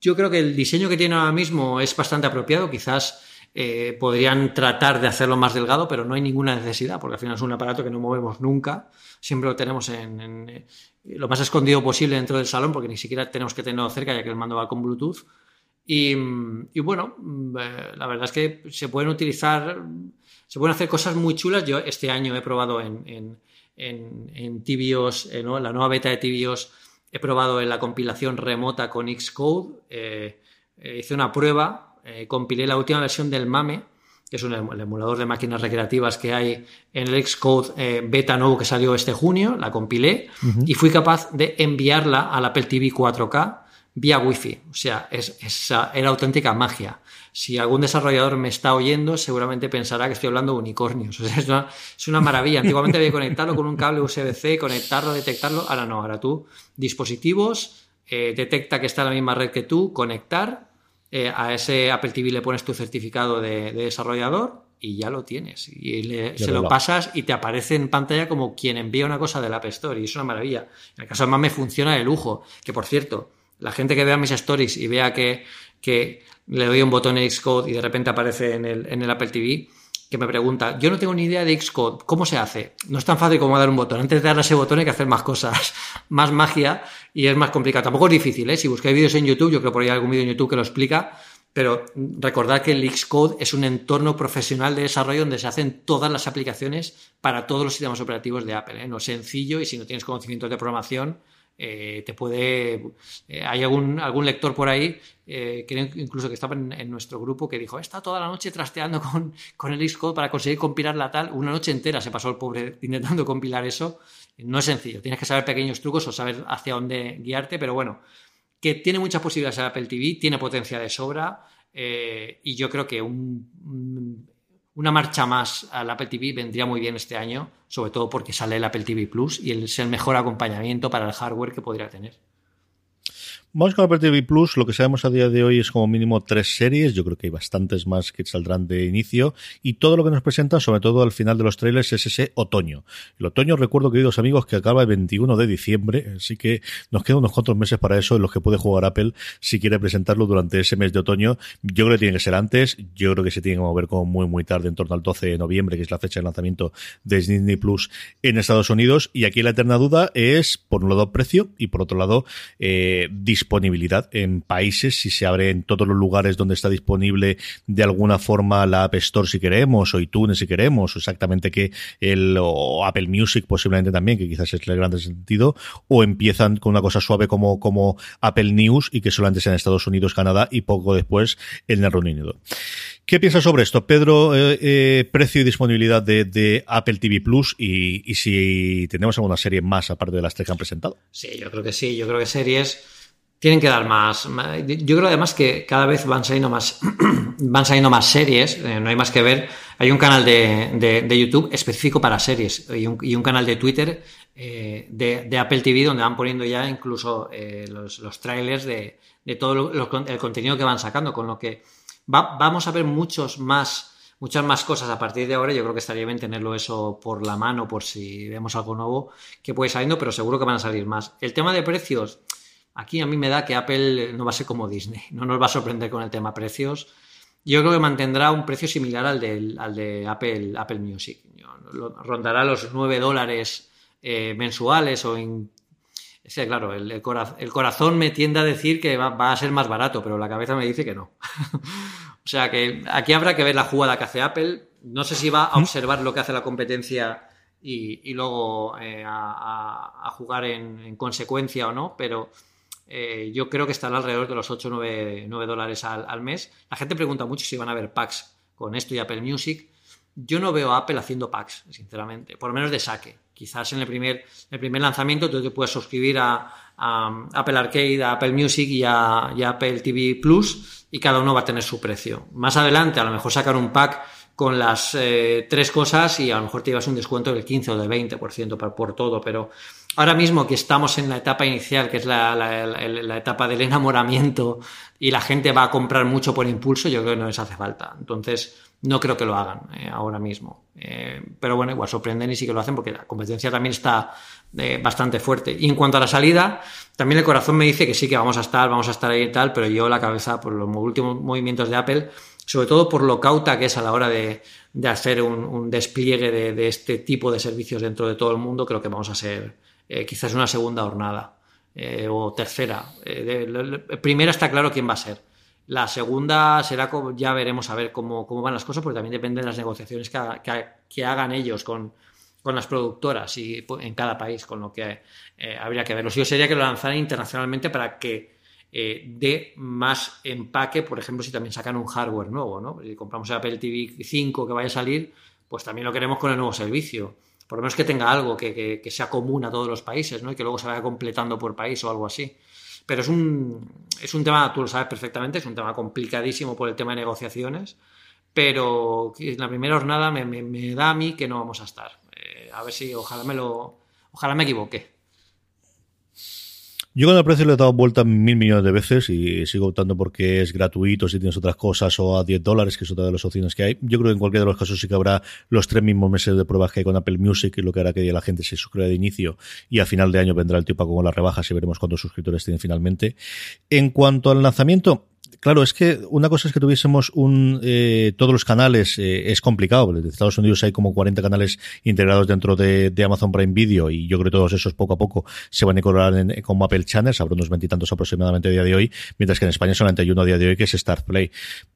yo creo que el diseño que tiene ahora mismo es bastante apropiado, quizás eh, podrían tratar de hacerlo más delgado, pero no hay ninguna necesidad, porque al final es un aparato que no movemos nunca, siempre lo tenemos en, eh, lo más escondido posible dentro del salón, porque ni siquiera tenemos que tenerlo cerca, ya que el mando va con Bluetooth. Y, y bueno, eh, la verdad es que se pueden utilizar, se pueden hacer cosas muy chulas. Yo este año he probado en, en, en Tibios, en la nueva beta de Tibios, he probado en la compilación remota con Xcode, eh, hice una prueba, eh, compilé la última versión del MAME, que es un, el emulador de máquinas recreativas que hay en el Xcode eh, beta nuevo que salió este junio, la compilé uh -huh. y fui capaz de enviarla al Apple TV 4K vía Wi-Fi. O sea, es, es, era auténtica magia. Si algún desarrollador me está oyendo, seguramente pensará que estoy hablando de unicornios. O sea, es, una, es una maravilla. Antiguamente había que conectarlo con un cable USB-C, conectarlo, detectarlo. Ahora no, ahora tú, dispositivos, eh, detecta que está en la misma red que tú, conectar, eh, a ese Apple TV le pones tu certificado de, de desarrollador y ya lo tienes. Y le, se lo va. pasas y te aparece en pantalla como quien envía una cosa del App Store. Y es una maravilla. En el caso de me funciona de lujo. Que por cierto, la gente que vea mis stories y vea que, que le doy un botón en Xcode y de repente aparece en el, en el Apple TV, que me pregunta, yo no tengo ni idea de Xcode, ¿cómo se hace? No es tan fácil como dar un botón. Antes de darle ese botón hay que hacer más cosas, más magia y es más complicado. Tampoco es difícil, ¿eh? Si buscáis vídeos en YouTube, yo creo que por ahí hay algún vídeo en YouTube que lo explica, pero recordad que el Xcode es un entorno profesional de desarrollo donde se hacen todas las aplicaciones para todos los sistemas operativos de Apple. ¿eh? No es sencillo y si no tienes conocimientos de programación, eh, te puede. Eh, hay algún, algún lector por ahí, eh, que incluso que estaba en, nuestro grupo, que dijo: Está toda la noche trasteando con, con el Xcode para conseguir compilar la tal. Una noche entera se pasó el pobre intentando compilar eso. No es sencillo, tienes que saber pequeños trucos o saber hacia dónde guiarte, pero bueno, que tiene muchas posibilidades el Apple TV, tiene potencia de sobra. Eh, y yo creo que un una marcha más al Apple TV vendría muy bien este año, sobre todo porque sale el Apple TV Plus y es el mejor acompañamiento para el hardware que podría tener. Vamos con Apple TV Plus. Lo que sabemos a día de hoy es como mínimo tres series. Yo creo que hay bastantes más que saldrán de inicio. Y todo lo que nos presentan, sobre todo al final de los trailers, es ese otoño. El otoño, recuerdo, queridos amigos, que acaba el 21 de diciembre. Así que nos quedan unos cuantos meses para eso en los que puede jugar Apple si quiere presentarlo durante ese mes de otoño. Yo creo que tiene que ser antes. Yo creo que se tiene que mover como muy, muy tarde, en torno al 12 de noviembre, que es la fecha de lanzamiento de Disney Plus en Estados Unidos. Y aquí la eterna duda es, por un lado, precio y por otro lado, eh, disponibilidad en países, si se abre en todos los lugares donde está disponible de alguna forma la App Store si queremos, o iTunes si queremos, o exactamente que el o Apple Music posiblemente también, que quizás es el grande sentido, o empiezan con una cosa suave como, como Apple News y que solamente sea en Estados Unidos, Canadá y poco después en el Reino Unido. ¿Qué piensas sobre esto, Pedro? Eh, eh, precio y disponibilidad de, de Apple TV Plus y, y, si tenemos alguna serie más aparte de las tres que han presentado. Sí, yo creo que sí. Yo creo que series tienen que dar más. Yo creo además que cada vez van saliendo más, van saliendo más series. Eh, no hay más que ver. Hay un canal de, de, YouTube específico para series y un, y un canal de Twitter eh, de, de, Apple TV donde van poniendo ya incluso eh, los, los, trailers de, de todo lo, lo, el contenido que van sacando, con lo que va, vamos a ver muchos más muchas más cosas a partir de ahora. Yo creo que estaría bien tenerlo eso por la mano, por si vemos algo nuevo que puede saliendo, pero seguro que van a salir más. El tema de precios, aquí a mí me da que Apple no va a ser como Disney, no nos va a sorprender con el tema precios. Yo creo que mantendrá un precio similar al de, al de Apple, Apple Music. Rondará los 9 dólares eh, mensuales o en que, claro, el, el, corazón, el, corazón me tiende a decir que va, va, a ser más barato, pero la cabeza me dice que no. o sea que aquí habrá que ver la jugada que hace Apple. No sé si va a observar lo que hace la competencia y, y luego eh, a, a, jugar en, en, consecuencia o no, pero eh, yo creo que estará alrededor de los 8 o 9, 9, dólares al, al mes. La gente pregunta mucho si van a haber packs con esto y Apple Music. yo no veo a Apple haciendo packs, sinceramente, por lo menos de saque. Quizás en el primer, el primer lanzamiento tú te puedes suscribir a, Apple Arcade, a Apple Music y a, Apple TV Plus y cada uno va a tener su precio. Más adelante a lo mejor sacar un pack con las eh, tres cosas y a lo mejor te llevas un descuento del 15 o del 20% por, por todo, pero ahora mismo que estamos en la etapa inicial, que es la, la, etapa del enamoramiento y la gente va a comprar mucho por impulso, yo creo que no les hace falta. Entonces, no creo que lo hagan eh, ahora mismo. Eh, pero bueno, igual sorprenden y sí que lo hacen porque la competencia también está bastante fuerte. Y en cuanto a la salida, también el corazón me dice que sí que vamos a estar, vamos a estar ahí y tal, pero yo la cabeza por los últimos movimientos de Apple, sobre todo por lo cauta que es a la hora de, hacer un, despliegue de, este tipo de servicios dentro de todo el mundo, creo que vamos a ser quizás una segunda jornada o tercera. primera está claro quién va a ser la segunda será, ya veremos a ver cómo, van las cosas, porque también depende de las negociaciones que, hagan ellos con, las productoras y en cada país, con lo que eh, habría que ver. Lo suyo sería que lo lanzaran internacionalmente para que eh, dé más empaque, por ejemplo, si también sacan un hardware nuevo, ¿no? Si compramos el Apple TV 5 que vaya a salir, pues también lo queremos con el nuevo servicio. Por lo menos que tenga algo que, que sea común a todos los países, ¿no? Y que luego se vaya completando por país o algo así. Pero es un, es un tema, tú lo sabes perfectamente, es un tema complicadísimo por el tema de negociaciones, pero en la primera jornada me, me, da a mí que no vamos a estar. Eh, a ver si ojalá me lo, ojalá me equivoque. Yo con el precio le he dado vuelta mil millones de veces y sigo optando porque es gratuito si tienes otras cosas o a 10 dólares, que es otra de las opciones que hay. Yo creo que en cualquiera de los casos sí que habrá los tres mismos meses de pruebas que hay con Apple Music, y lo que hará que la gente se suscriba de inicio y a final de año vendrá el tipo con las rebajas y veremos cuántos suscriptores tienen finalmente. En cuanto al lanzamiento, Claro, es que una cosa es que tuviésemos un eh, todos los canales eh, es complicado. En Estados Unidos hay como 40 canales integrados dentro de, Amazon Prime Video y yo creo que todos esos poco a poco se van a incorporar en, como Apple Channels, habrá unos veintitantos aproximadamente a día de hoy, mientras que en España solamente hay uno a día de hoy que es Start Play.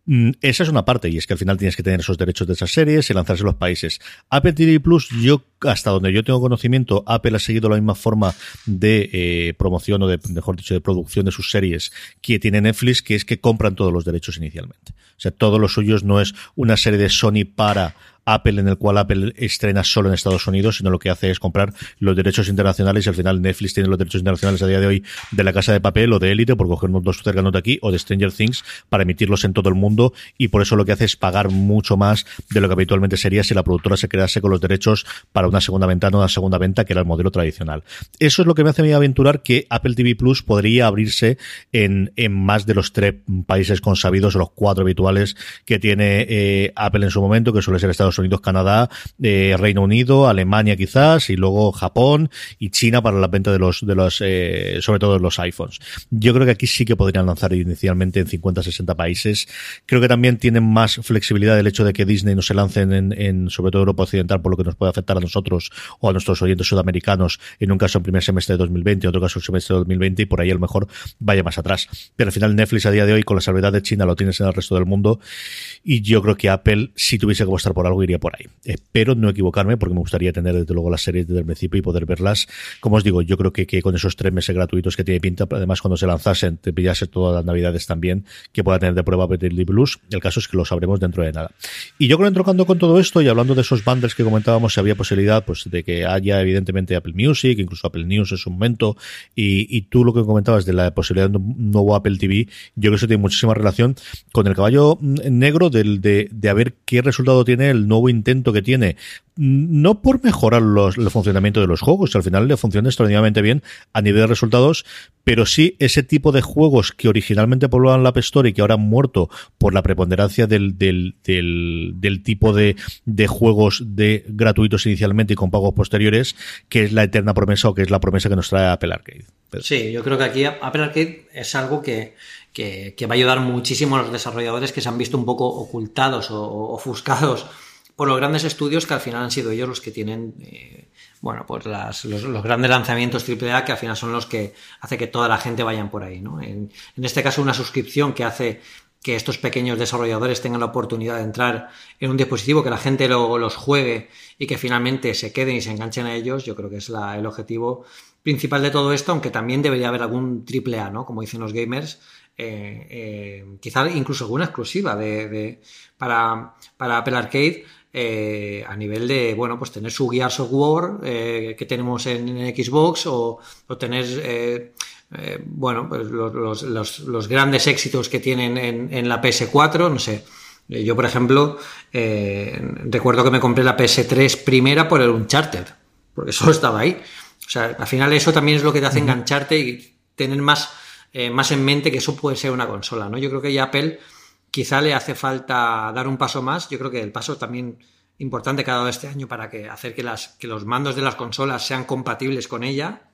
Mm, esa es una parte y es que al final tienes que tener esos derechos de esas series y lanzarse los países. Apple TV Plus, yo hasta donde yo tengo conocimiento, Apple ha seguido la misma forma de eh, promoción o de, mejor dicho, de producción de sus series que tiene Netflix, que es que compran todos los derechos inicialmente. O sea, todos los suyos no es una serie de Sony para Apple en el cual Apple estrena solo en Estados Unidos, sino lo que hace es comprar los derechos internacionales y al final Netflix tiene los derechos internacionales a día de hoy de la Casa de Papel o de Élite, por cogernos dos cercanos de aquí, o de Stranger Things para emitirlos en todo el mundo y por eso lo que hace es pagar mucho más de lo que habitualmente sería si la productora se quedase con los derechos para una segunda ventana o una segunda venta, que era el modelo tradicional. Eso es lo que me hace a mí aventurar que Apple TV Plus podría abrirse en, en más de los tres países consabidos o los cuatro habituales que tiene eh, Apple en su momento, que suele ser Estados Unidos, Canadá, eh, Reino Unido, Alemania quizás, y luego Japón y China para la venta de los, de los eh, sobre todo de los iPhones. Yo creo que aquí sí que podrían lanzar inicialmente en 50, 60 países. Creo que también tienen más flexibilidad el hecho de que Disney no se lancen en, en sobre todo Europa Occidental, por lo que nos puede afectar a nosotros o a nuestros oyentes sudamericanos, en un caso en primer semestre de 2020, en otro caso en semestre de 2020, y por ahí a lo mejor vaya más atrás. Pero al final Netflix a día de hoy, con la salvedad de China, lo tienes en el resto del mundo, y yo creo que Apple, si tuviese que apostar por algo, iría por ahí. Espero no equivocarme porque me gustaría tener desde luego las series desde el principio y poder verlas. Como os digo, yo creo que, que con esos tres meses gratuitos que tiene pinta, además cuando se lanzasen, te pillase todas las navidades también, que pueda tener de prueba Betty Blues. El caso es que lo sabremos dentro de nada. Y yo creo que entrocando con todo esto y hablando de esos bundles que comentábamos, si había posibilidad pues de que haya evidentemente Apple Music, incluso Apple News en su momento, y, y tú lo que comentabas de la posibilidad de un nuevo Apple TV, yo creo que eso tiene muchísima relación con el caballo negro del, de, de a ver qué resultado tiene el nuevo intento que tiene no por mejorar los, el funcionamiento de los juegos, al final le funciona extraordinariamente bien a nivel de resultados, pero sí ese tipo de juegos que originalmente poblaban la App Store y que ahora han muerto por la preponderancia del, del, del, tipo de, de juegos de gratuitos inicialmente y con pagos posteriores, que es la eterna promesa o que es la promesa que nos trae Apple Arcade. Sí, yo creo que aquí Apple Arcade es algo que, que, va a ayudar muchísimo a los desarrolladores que se han visto un poco ocultados o ofuscados por los grandes estudios que al final han sido ellos los que tienen, eh, bueno, pues las, los, grandes lanzamientos AAA que al final son los que hace que toda la gente vayan por ahí, ¿no? En, este caso una suscripción que hace que estos pequeños desarrolladores tengan la oportunidad de entrar en un dispositivo, que la gente lo, los juegue y que finalmente se queden y se enganchen a ellos, yo creo que es la, el objetivo principal de todo esto, aunque también debería haber algún AAA, ¿no? Como dicen los gamers, eh, eh, quizá incluso alguna exclusiva de, para, para Apple Arcade, eh, a nivel de, bueno, pues tener su Gears of War eh, que tenemos en, en Xbox o, o tener, eh, bueno, pues los, los- grandes éxitos que tienen en, en la PS4, no sé. Yo, por ejemplo, recuerdo que me compré la PS3 primera por el Uncharted, porque solo estaba ahí. O sea, al final eso también es lo que te hace engancharte y tener más, más en mente que eso puede ser una consola, ¿no? Yo creo que ya Apple quizá le hace falta dar un paso más. Yo creo que el paso también importante que ha dado este año para que hacer que, que los mandos de las consolas sean compatibles con ella,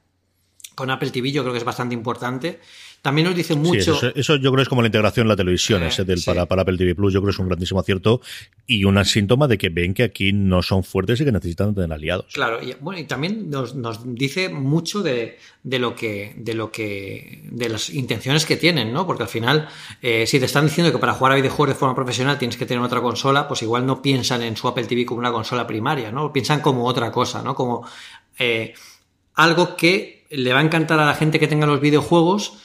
con Apple TV, yo creo que es bastante importante. También nos dice Sí, mucho. eso, eso yo creo que es como la integración en la televisión, Eh, ese del, sí. para, para Apple TV Plus, yo creo que es un grandísimo acierto y un síntoma de que ven que aquí no son fuertes y que necesitan tener aliados. Claro, y, bueno, y también nos, nos dice mucho de, de lo que, de lo que, de las intenciones que tienen, ¿no? Porque al final, eh, si te están diciendo que para jugar a videojuegos de forma profesional tienes que tener otra consola, pues igual no piensan en su Apple TV como una consola primaria, ¿no? Piensan como otra cosa, ¿no? Como eh, algo que le va a encantar a la gente que tenga los videojuegos,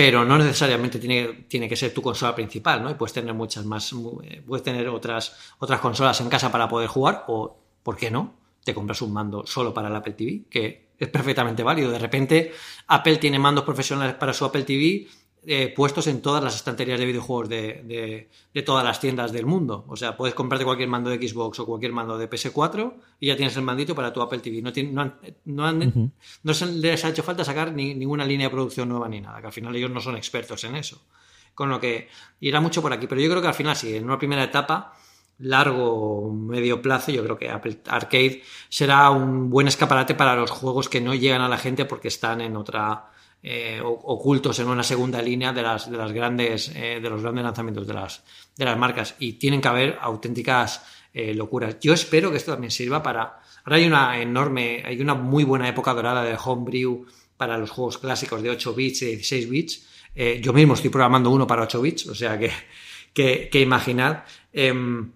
pero no necesariamente tiene, tiene que ser tu consola principal, ¿no? Y puedes tener muchas más, eh, puedes tener otras, otras consolas en casa para poder jugar, o, ¿por qué no? Te compras un mando solo para el Apple TV, que es perfectamente válido. De repente, Apple tiene mandos profesionales para su Apple TV eh, puestos en todas las estanterías de videojuegos de, de- de todas las tiendas del mundo. O sea, puedes comprarte cualquier mando de Xbox o cualquier mando de PS4 y ya tienes el mandito para tu Apple TV. No, tiene- no, han- no, han- no se les ha hecho falta sacar ni- ninguna línea de producción nueva ni nada, que al final ellos no son expertos en eso. Con lo que irá mucho por aquí. Pero yo creo que al final sí, en una primera etapa largo o medio plazo, yo creo que Apple Arcade será un buen escaparate para los juegos que no llegan a la gente porque están en otra eh, ocultos en una segunda línea de las de las grandes eh, de los grandes lanzamientos de las de las marcas y tienen que haber auténticas eh, locuras. Yo espero que esto también sirva para ahora hay una enorme hay una muy buena época dorada de homebrew para los juegos clásicos de 8 bits y 16 bits. Yo mismo estoy programando uno para 8 bits, o sea que que, que imaginad. em,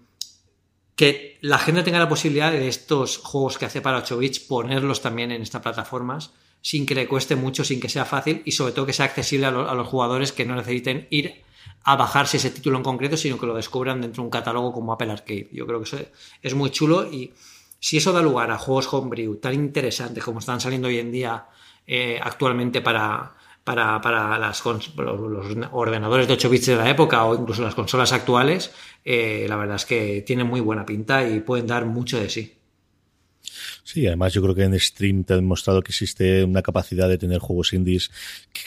que la gente tenga la posibilidad de estos juegos que hace para 8 bits ponerlos también en estas plataformas sin que le cueste mucho, sin que sea fácil y sobre todo que sea accesible a, lo- a los jugadores que no necesiten ir a bajarse ese título en concreto, sino que lo descubran dentro de un catálogo como Apple Arcade. Yo creo que eso es muy chulo y si eso da lugar a juegos homebrew tan interesantes como están saliendo hoy en día eh, actualmente para, para, para las los ordenadores de 8 bits de la época o incluso las consolas actuales, eh, la verdad es que tienen muy buena pinta y pueden dar mucho de sí. Sí, además yo creo que en Stream te ha demostrado que existe una capacidad de tener juegos indies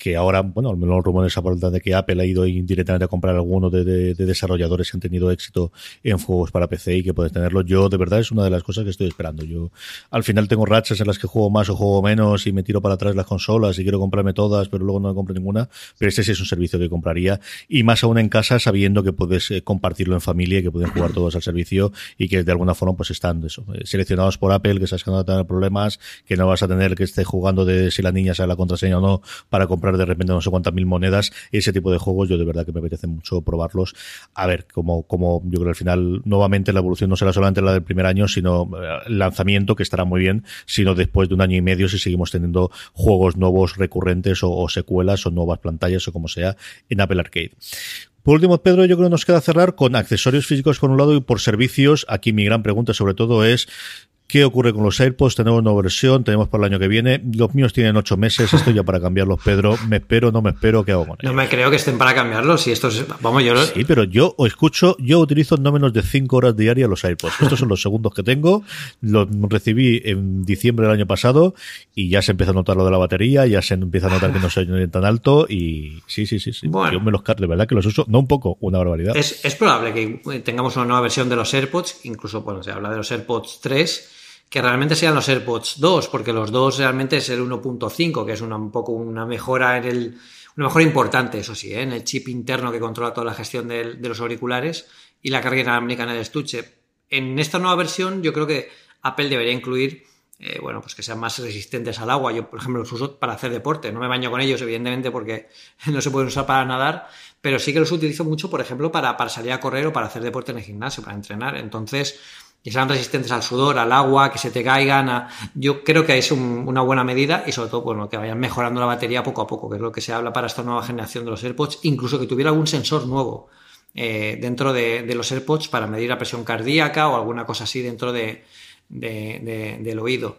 que ahora, bueno, al menos los rumores aportan de que Apple ha ido indirectamente a comprar alguno de, de- de desarrolladores que han tenido éxito en juegos para PC y que puedes tenerlo. Yo, de verdad, es una de las cosas que estoy esperando. Yo, al final tengo rachas en las que juego más o juego menos y me tiro para atrás las consolas y quiero comprarme todas, pero luego no me compro ninguna. Pero este sí es un servicio que compraría y más aún en casa sabiendo que puedes eh, compartirlo en familia que pueden jugar todos al servicio y que de alguna forma pues están eso, eh, seleccionados por Apple, que sabes no va a tener problemas, que no vas a tener que esté jugando de si la niña sabe la contraseña o no para comprar de repente no sé cuántas mil monedas. Ese tipo de juegos yo de verdad que me apetece mucho probarlos. A ver, como, como yo creo que al final nuevamente la evolución no será solamente la del primer año, sino eh, el lanzamiento que estará muy bien, sino después de un año y medio si seguimos teniendo juegos nuevos recurrentes o, o secuelas o nuevas pantallas o como sea en Apple Arcade. Por último, Pedro, yo creo que nos queda cerrar con accesorios físicos por un lado y por servicios. Aquí mi gran pregunta sobre todo es ¿Qué ocurre con los AirPods? Tenemos nueva versión, tenemos para el año que viene. Los míos tienen ocho meses, estoy ya para cambiarlos, Pedro. ¿Me espero, no me espero? ¿Qué hago con No ellos? me creo que estén para cambiarlos y esto es, vamos, yo Sí, pero yo o escucho, yo utilizo no menos de cinco horas diarias los AirPods. Estos son los segundos que tengo. Los recibí en diciembre del año pasado y ya se empieza a notar lo de la batería, ya se empieza a notar que no se oyen tan alto y sí, sí, sí, sí. Bueno. Yo me los cargo, de verdad que los uso, no un poco, una barbaridad. Es, es probable que tengamos una nueva versión de los AirPods, incluso, bueno, se habla de los AirPods 3, que realmente sean los AirPods 2, porque los 2 realmente es el 1.5, que es una, un poco una mejora en el. Una mejora importante, eso sí, ¿eh? en el chip interno que controla toda la gestión de, los auriculares y la carga inalámbrica en el estuche. En esta nueva versión, yo creo que Apple debería incluir. eh, bueno, pues que sean más resistentes al agua. Yo, por ejemplo, los uso para hacer deporte. No me baño con ellos, evidentemente, porque no se pueden usar para nadar, pero sí que los utilizo mucho, por ejemplo, para, para salir a correr o para hacer deporte en el gimnasio, para entrenar. Entonces, que sean resistentes al sudor, al agua, que se te caigan. a- Yo creo que es un- una buena medida y sobre todo bueno, que vayan mejorando la batería poco a poco, que es lo que se habla para esta nueva generación de los AirPods, incluso que tuviera algún sensor nuevo. eh, dentro de, de, los AirPods para medir la presión cardíaca o alguna cosa así dentro de, de, del oído.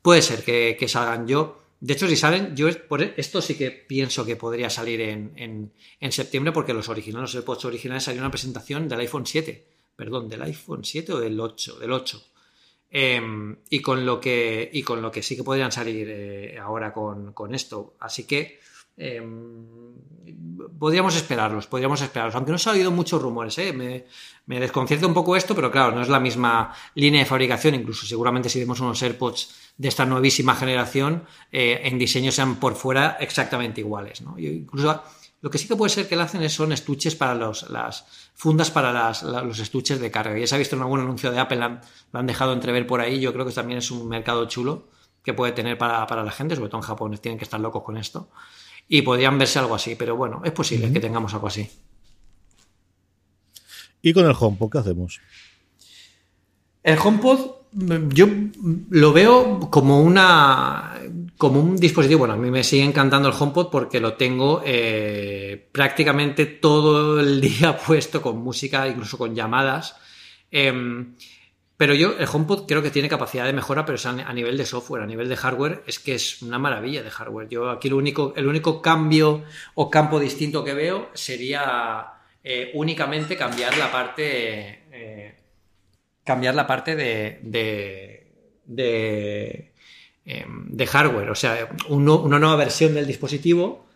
Puede ser que, salgan yo. De hecho, si salen, yo por esto sí que pienso que podría salir en, en, en septiembre porque los originales, los AirPods originales salió una presentación del iPhone 7. Perdón, del iPhone 7 o del 8, del 8. Eh, y, con lo que, y con lo que sí que podrían salir eh, ahora con, con, esto. Así que eh, podríamos esperarlos, podríamos esperarlos. Aunque no se ha oído muchos rumores, ¿eh? me, me, desconcierta un poco esto, pero claro, no es la misma línea de fabricación. Incluso seguramente si vemos unos AirPods de esta nuevísima generación, eh, en diseño sean por fuera exactamente iguales. ¿no? Yo incluso lo que sí que puede ser que lancen son estuches para los, las fundas para las, los estuches de carga. Ya se ha visto en algún anuncio de Apple, han, lo han dejado entrever por ahí. Yo creo que también es un mercado chulo que puede tener para, para la gente, sobre todo en Japón, tienen que estar locos con esto. Y podrían verse algo así, pero bueno, es posible uh -huh. que tengamos algo así. ¿Y con el HomePod qué hacemos? El HomePod yo lo veo como una como un dispositivo. Bueno, a mí me sigue encantando el HomePod porque lo tengo eh, prácticamente todo el día puesto con música, incluso con llamadas. Eh, pero yo, el HomePod creo que tiene capacidad de mejora, pero es a nivel de software, a nivel de hardware, es que es una maravilla de hardware. Yo aquí lo único, el único cambio o campo distinto que veo sería eh, únicamente cambiar la parte. Eh, cambiar la parte de, de, eh, de hardware. O sea, un, una nueva versión del dispositivo.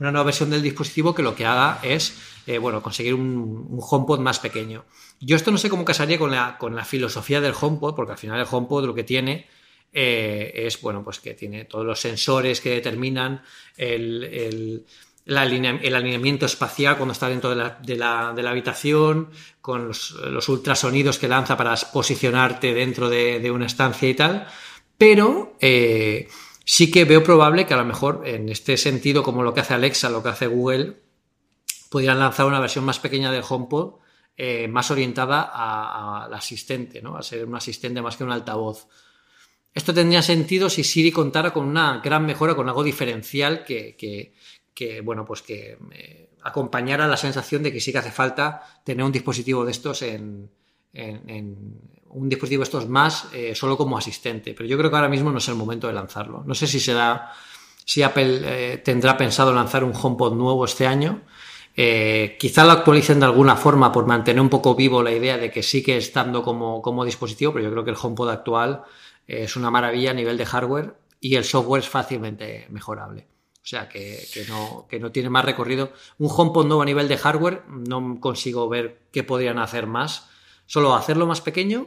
Una nueva versión del dispositivo que lo que haga es eh, bueno, conseguir un, un, HomePod más pequeño. Yo esto no sé cómo casaría con la, con la filosofía del HomePod, porque al final el HomePod lo que tiene eh, es, bueno, pues que tiene todos los sensores que determinan el, el, el alineamiento espacial cuando está dentro de la, de la, de la habitación, con los, ultrasonidos que lanza para posicionarte dentro de, de una estancia y tal, pero... Eh, sí que veo probable que a lo mejor en este sentido, como lo que hace Alexa, lo que hace Google, pudieran lanzar una versión más pequeña del HomePod, eh, más orientada al asistente, ¿no? a ser un asistente más que un altavoz. Esto tendría sentido si Siri contara con una gran mejora, con algo diferencial que, que, que bueno, pues que eh, acompañara la sensación de que sí que hace falta tener un dispositivo de estos en, en, en un dispositivo estos más eh, solo como asistente. Pero yo creo que ahora mismo no es el momento de lanzarlo. No sé si será, si Apple eh, tendrá pensado lanzar un HomePod nuevo este año. Eh, quizá lo actualicen de alguna forma por mantener un poco vivo la idea de que sigue estando como, como dispositivo, pero yo creo que el HomePod actual es una maravilla a nivel de hardware y el software es fácilmente mejorable. O sea, que, que, no, que no tiene más recorrido. Un HomePod nuevo a nivel de hardware no consigo ver qué podrían hacer más. Solo hacerlo más pequeño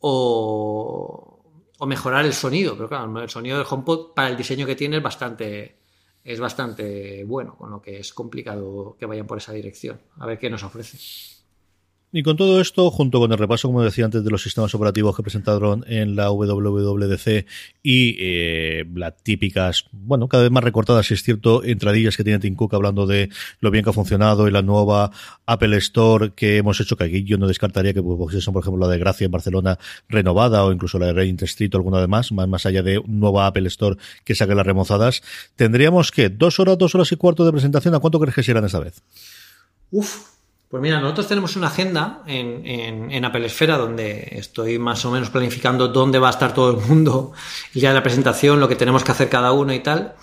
o, o mejorar el sonido. Pero claro, el sonido del HomePod para el diseño que tiene es bastante, es bastante bueno, con lo que es complicado que vayan por esa dirección. A ver qué nos ofrece. Y con todo esto, junto con el repaso, como decía antes, de los sistemas operativos que presentaron en la WWDC y eh, las típicas, bueno, cada vez más recortadas, si es cierto, entradillas que tiene Tim Cook hablando de lo bien que ha funcionado y la nueva Apple Store que hemos hecho, que aquí yo no descartaría que pues, son, por ejemplo, la de Gracia en Barcelona renovada o incluso la de Regent Street o alguna de más, más, más allá de nueva Apple Store que saque las remozadas. Tendríamos que dos horas, dos horas y cuarto de presentación. ¿A cuánto crees que serán esta vez? Uf, pues mira, nosotros tenemos una agenda en, en, en, Apple Esfera donde estoy más o menos planificando dónde va a estar todo el mundo el día de la presentación, lo que tenemos que hacer cada uno y tal.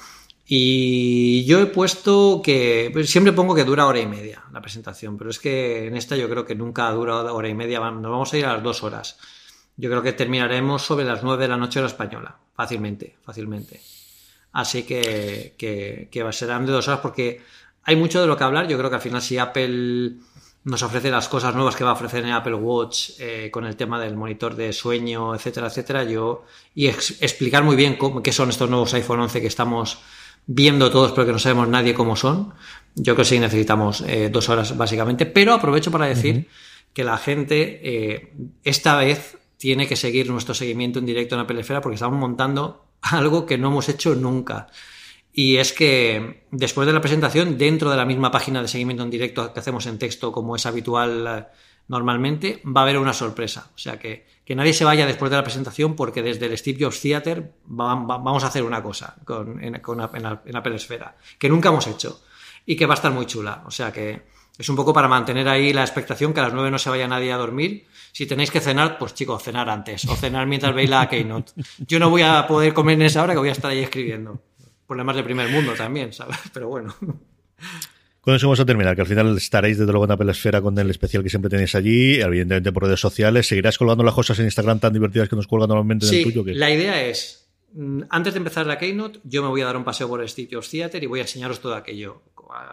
Y yo he puesto que, pues siempre pongo que dura hora y media la presentación, pero es que en esta yo creo que nunca dura hora y media, nos vamos a ir a las dos horas. Yo creo que terminaremos sobre las nueve de la noche hora española, fácilmente, fácilmente. Así que, que, que serán de dos horas porque hay mucho de lo que hablar. Yo creo que al final si Apple nos ofrece las cosas nuevas que va a ofrecer en Apple Watch eh, con el tema del monitor de sueño, etcétera, etcétera. Yo, y ex explicar muy bien cómo, qué son estos nuevos iPhone 11 que estamos viendo todos, pero que no sabemos nadie cómo son. Yo creo que sí necesitamos eh, dos horas básicamente, pero aprovecho para decir uh -huh. que la gente eh, esta vez tiene que seguir nuestro seguimiento en directo en Apple Esfera porque estamos montando algo que no hemos hecho nunca. Y es que después de la presentación, dentro de la misma página de seguimiento en directo que hacemos en texto, como es habitual eh, normalmente, va a haber una sorpresa. O sea, que, que nadie se vaya después de la presentación porque desde el Steve Jobs Theater va, va, vamos a hacer una cosa con, en, con, en, en Apple Esfera, que nunca hemos hecho y que va a estar muy chula. O sea, que, Es un poco para mantener ahí la expectación que a las 9 no se vaya nadie a dormir. Si tenéis que cenar, pues chicos, cenar antes o cenar mientras veis la Keynote. Yo no voy a poder comer en esa hora que voy a estar ahí escribiendo. Problemas de primer mundo también, ¿sabes? Pero bueno. Con eso vamos a terminar, que al final estaréis desde luego en Apple Esfera con el especial que siempre tenéis allí, evidentemente por redes sociales. ¿Seguirás colgando las cosas en Instagram tan divertidas que nos cuelgan normalmente en Sí, el tuyo? que- la idea es, mm, antes de empezar la Keynote, yo me voy a dar un paseo por el Studios Theater y voy a enseñaros todo aquello.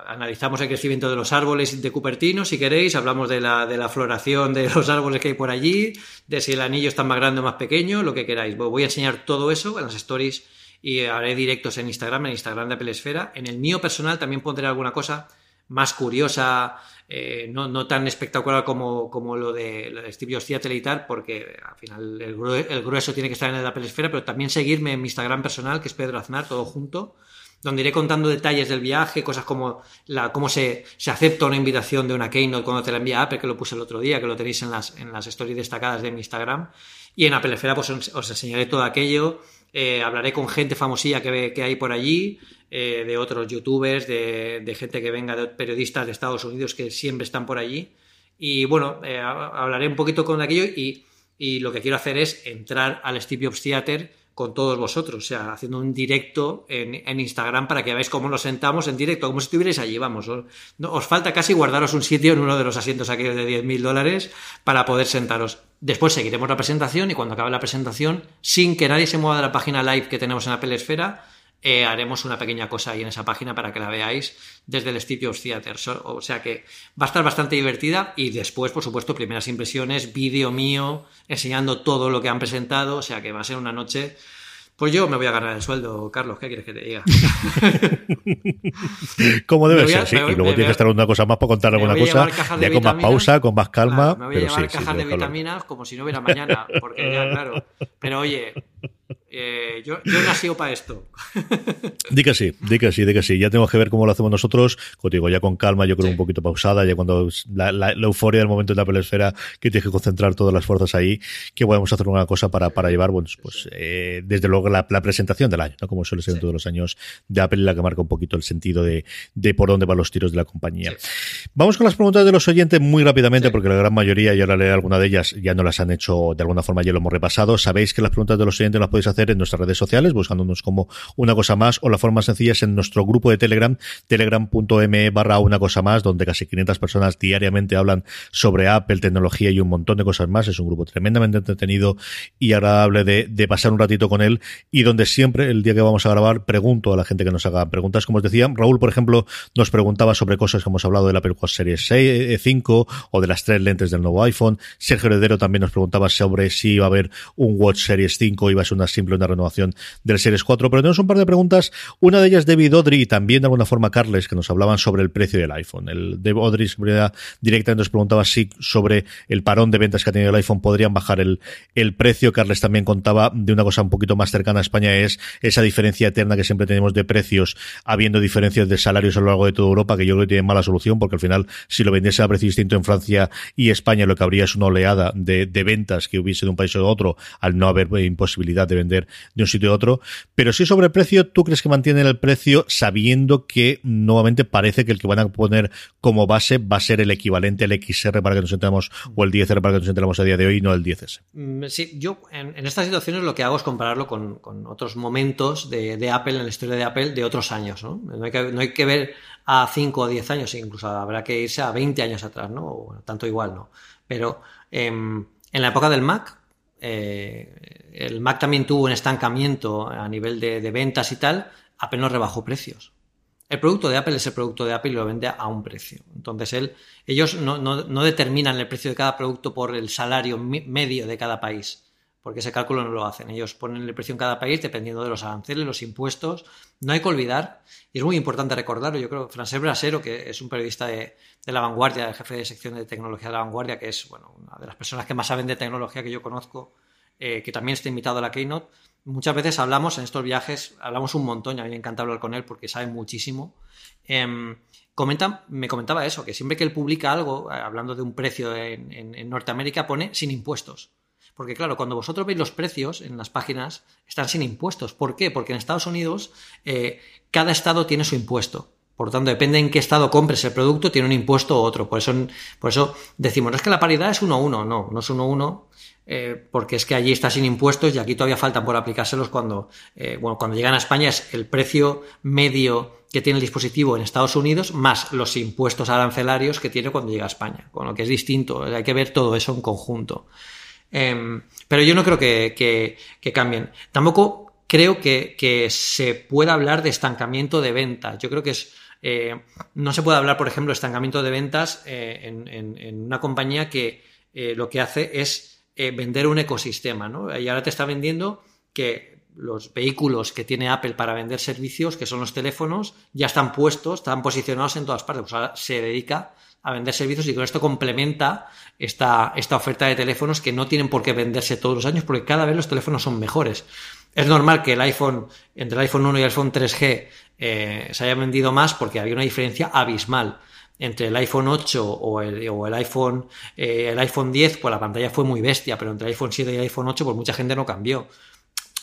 Analizamos el crecimiento de los árboles de Cupertino, si queréis, hablamos de la, de la floración de los árboles que hay por allí, de si el anillo está más grande o más pequeño, lo que queráis. Voy a enseñar todo eso en las stories y haré directos en Instagram, en Instagram de Apple Esfera. En el mío personal también pondré alguna cosa más curiosa, eh, no, no tan espectacular como, como lo de, Steve Jobs Theater y tal, porque al final el, grue- el grueso tiene que estar en el Apple Esfera, pero también seguirme en mi Instagram personal, que es Pedro Aznar, todo junto, donde iré contando detalles del viaje, cosas como la, cómo se, se acepta una invitación de una Keynote cuando te la envía Apple, que lo puse el otro día, que lo tenéis en las, en las stories destacadas de mi Instagram. Y en Apple Esfera pues os enseñaré todo aquello, eh, hablaré con gente famosilla que, que hay por allí, eh, de otros youtubers, de, gente que venga, de periodistas de Estados Unidos que siempre están por allí. Y bueno, eh, ha- hablaré un poquito con aquello y, y lo que quiero hacer es entrar al Steve Jobs Theater con todos vosotros, o sea, haciendo un directo en, en Instagram para que veáis cómo nos sentamos en directo, como si estuvierais allí, vamos. Os, falta casi guardaros un sitio en uno de los asientos aquellos de 10.000 dólares para poder sentaros. Después seguiremos la presentación y cuando acabe la presentación, sin que nadie se mueva de la página live que tenemos en Apple Esfera, eh, haremos una pequeña cosa ahí en esa página para que la veáis desde el Jobs Theater. So- o sea que va a estar bastante divertida y después, por supuesto, primeras impresiones, vídeo mío, enseñando todo lo que han presentado. O sea que va a ser una noche. Pues yo me voy a ganar el sueldo, Carlos. ¿Qué quieres que te diga? Como debe a- ser, sí. voy- y luego voy que estar una cosa más para contar alguna cosa, ya con más pausa, con más calma, Claro, me voy a pero llevar sí, sí, cajas de vitaminas como si no hubiera mañana, porque ya, claro. Pero oye, eh, yo, yo he nacido para esto. Di que sí, di que sí, di que sí. Ya tenemos que ver cómo lo hacemos nosotros. Como digo, ya con calma, yo creo Sí. un poquito pausada, ya cuando la, la- la euforia del momento de la pelesfera, que tienes que concentrar todas las fuerzas ahí, que podemos hacer una cosa para, para llevar, bueno, pues eh, desde luego la, la presentación del año, ¿no? Como suele ser en Sí. todos los años de Apple, la que marca un poquito el sentido de, de por dónde van los tiros de la compañía. Vamos con las preguntas de los oyentes muy rápidamente, porque la gran mayoría, y ahora leeré alguna de ellas, ya no las han hecho de alguna forma, ya lo hemos repasado. Sabéis que las preguntas de los oyentes las podéis hacer en nuestras redes sociales, buscándonos como una cosa más, o la forma sencilla es en nuestro grupo de Telegram, telegram.me barra una cosa más, donde casi 500 personas diariamente hablan sobre Apple, tecnología y un montón de cosas más. Es un grupo tremendamente entretenido y agradable de, de pasar un ratito con él, y donde siempre, el día que vamos a grabar, pregunto a la gente que nos haga preguntas, como os decía. Raúl, por ejemplo, nos preguntaba sobre cosas que hemos hablado del Apple Watch Series 6, eh, 5 o de las tres lentes del nuevo iPhone. Sergio Heredero también nos preguntaba sobre si iba a haber un Watch Series 5 o iba a ser una simple una renovación del Series 4. Pero tenemos un par de preguntas. Una de ellas, David Audrey, y también de alguna forma Carles, que nos hablaban sobre el precio del iPhone. El David Audrey directamente nos preguntaba si sobre el parón de ventas que ha tenido el iPhone podrían bajar el, el precio. Carles también contaba de una cosa un poquito más cercana a España, es esa diferencia eterna que siempre tenemos de precios, habiendo diferencias de salarios a lo largo de toda Europa, que yo creo que tiene mala solución, porque al final, si lo vendiese a precio distinto en Francia y España, lo que habría es una oleada de, de ventas que hubiese de un país o de otro, al no haber eh, imposibilidad de vender de un sitio a otro. Pero sí sobre el precio, ¿tú crees que mantienen el precio sabiendo que nuevamente parece que el que van a poner como base va a ser el equivalente al XR para que nos entendamos o el 10R para que nos entendamos a día de hoy, no el 10S? Mm, Sí, yo en, estas situaciones lo que hago es compararlo con, otros momentos de, Apple, en la historia de Apple, de otros años. ¿no? No, hay que, no hay que ver a 5 o 10 años, incluso habrá que irse a 20 años atrás, ¿no? O, tanto igual, ¿no? Pero em, en la época del Mac, eh, el Mac también tuvo un estancamiento a nivel de, ventas y tal, Apple no rebajó precios. El producto de Apple es el producto de Apple y lo vende a un precio. Entonces, él, ellos no, determinan el precio de cada producto por el salario medio de cada país, porque ese cálculo no lo hacen. Ellos ponen el precio en cada país dependiendo de los aranceles, los impuestos. No hay que olvidar, y es muy importante recordarlo, yo creo, Francesc Brasero, que es un periodista de, La Vanguardia, el jefe de sección de tecnología de La Vanguardia, que es una de las personas que más saben de tecnología que yo conozco, eh, que también está invitado a la Keynote. Muchas veces hablamos en estos viajes, hablamos un montón, y a mí me encanta hablar con él porque sabe muchísimo. Em, me comentaba eso, que siempre que él publica algo, eh, hablando de un precio en, Norteamérica, pone sin impuestos. Porque claro, cuando vosotros veis los precios en las páginas, están sin impuestos. ¿Por qué? Porque en Estados Unidos eh, cada estado tiene su impuesto. Por tanto, depende en qué estado compres el producto, tiene un impuesto u otro. Por eso, por eso decimos, no es que la paridad es 1-1, no, no es 1-1, eh, porque es que allí está sin impuestos y aquí todavía faltan por aplicárselos cuando, eh, bueno, cuando llegan a España es el precio medio que tiene el dispositivo en Estados Unidos más los impuestos arancelarios que tiene cuando llega a España, con lo que es distinto, hay que ver todo eso en conjunto. Em, pero yo no creo que, cambien. Tampoco creo que, se pueda hablar de estancamiento de ventas. Yo creo que es, eh, no se puede hablar, por ejemplo, de estancamiento de ventas en, en, una compañía que lo que hace es eh, vender un ecosistema, ¿no? Y ahora te está vendiendo que los vehículos que tiene Apple para vender servicios, que son los teléfonos, ya están puestos, están posicionados en todas partes. Pues ahora se dedica a vender servicios y con esto complementa esta, esta oferta de teléfonos que no tienen por qué venderse todos los años porque cada vez los teléfonos son mejores. Es normal que el iPhone, entre el iPhone 1 y el iPhone 3G, eh, se haya vendido más porque había una diferencia abismal entre el iPhone 8 o el, o el iPhone eh, el iPhone 10, pues la pantalla fue muy bestia, pero entre el iPhone 7 y el iPhone 8, pues mucha gente no cambió.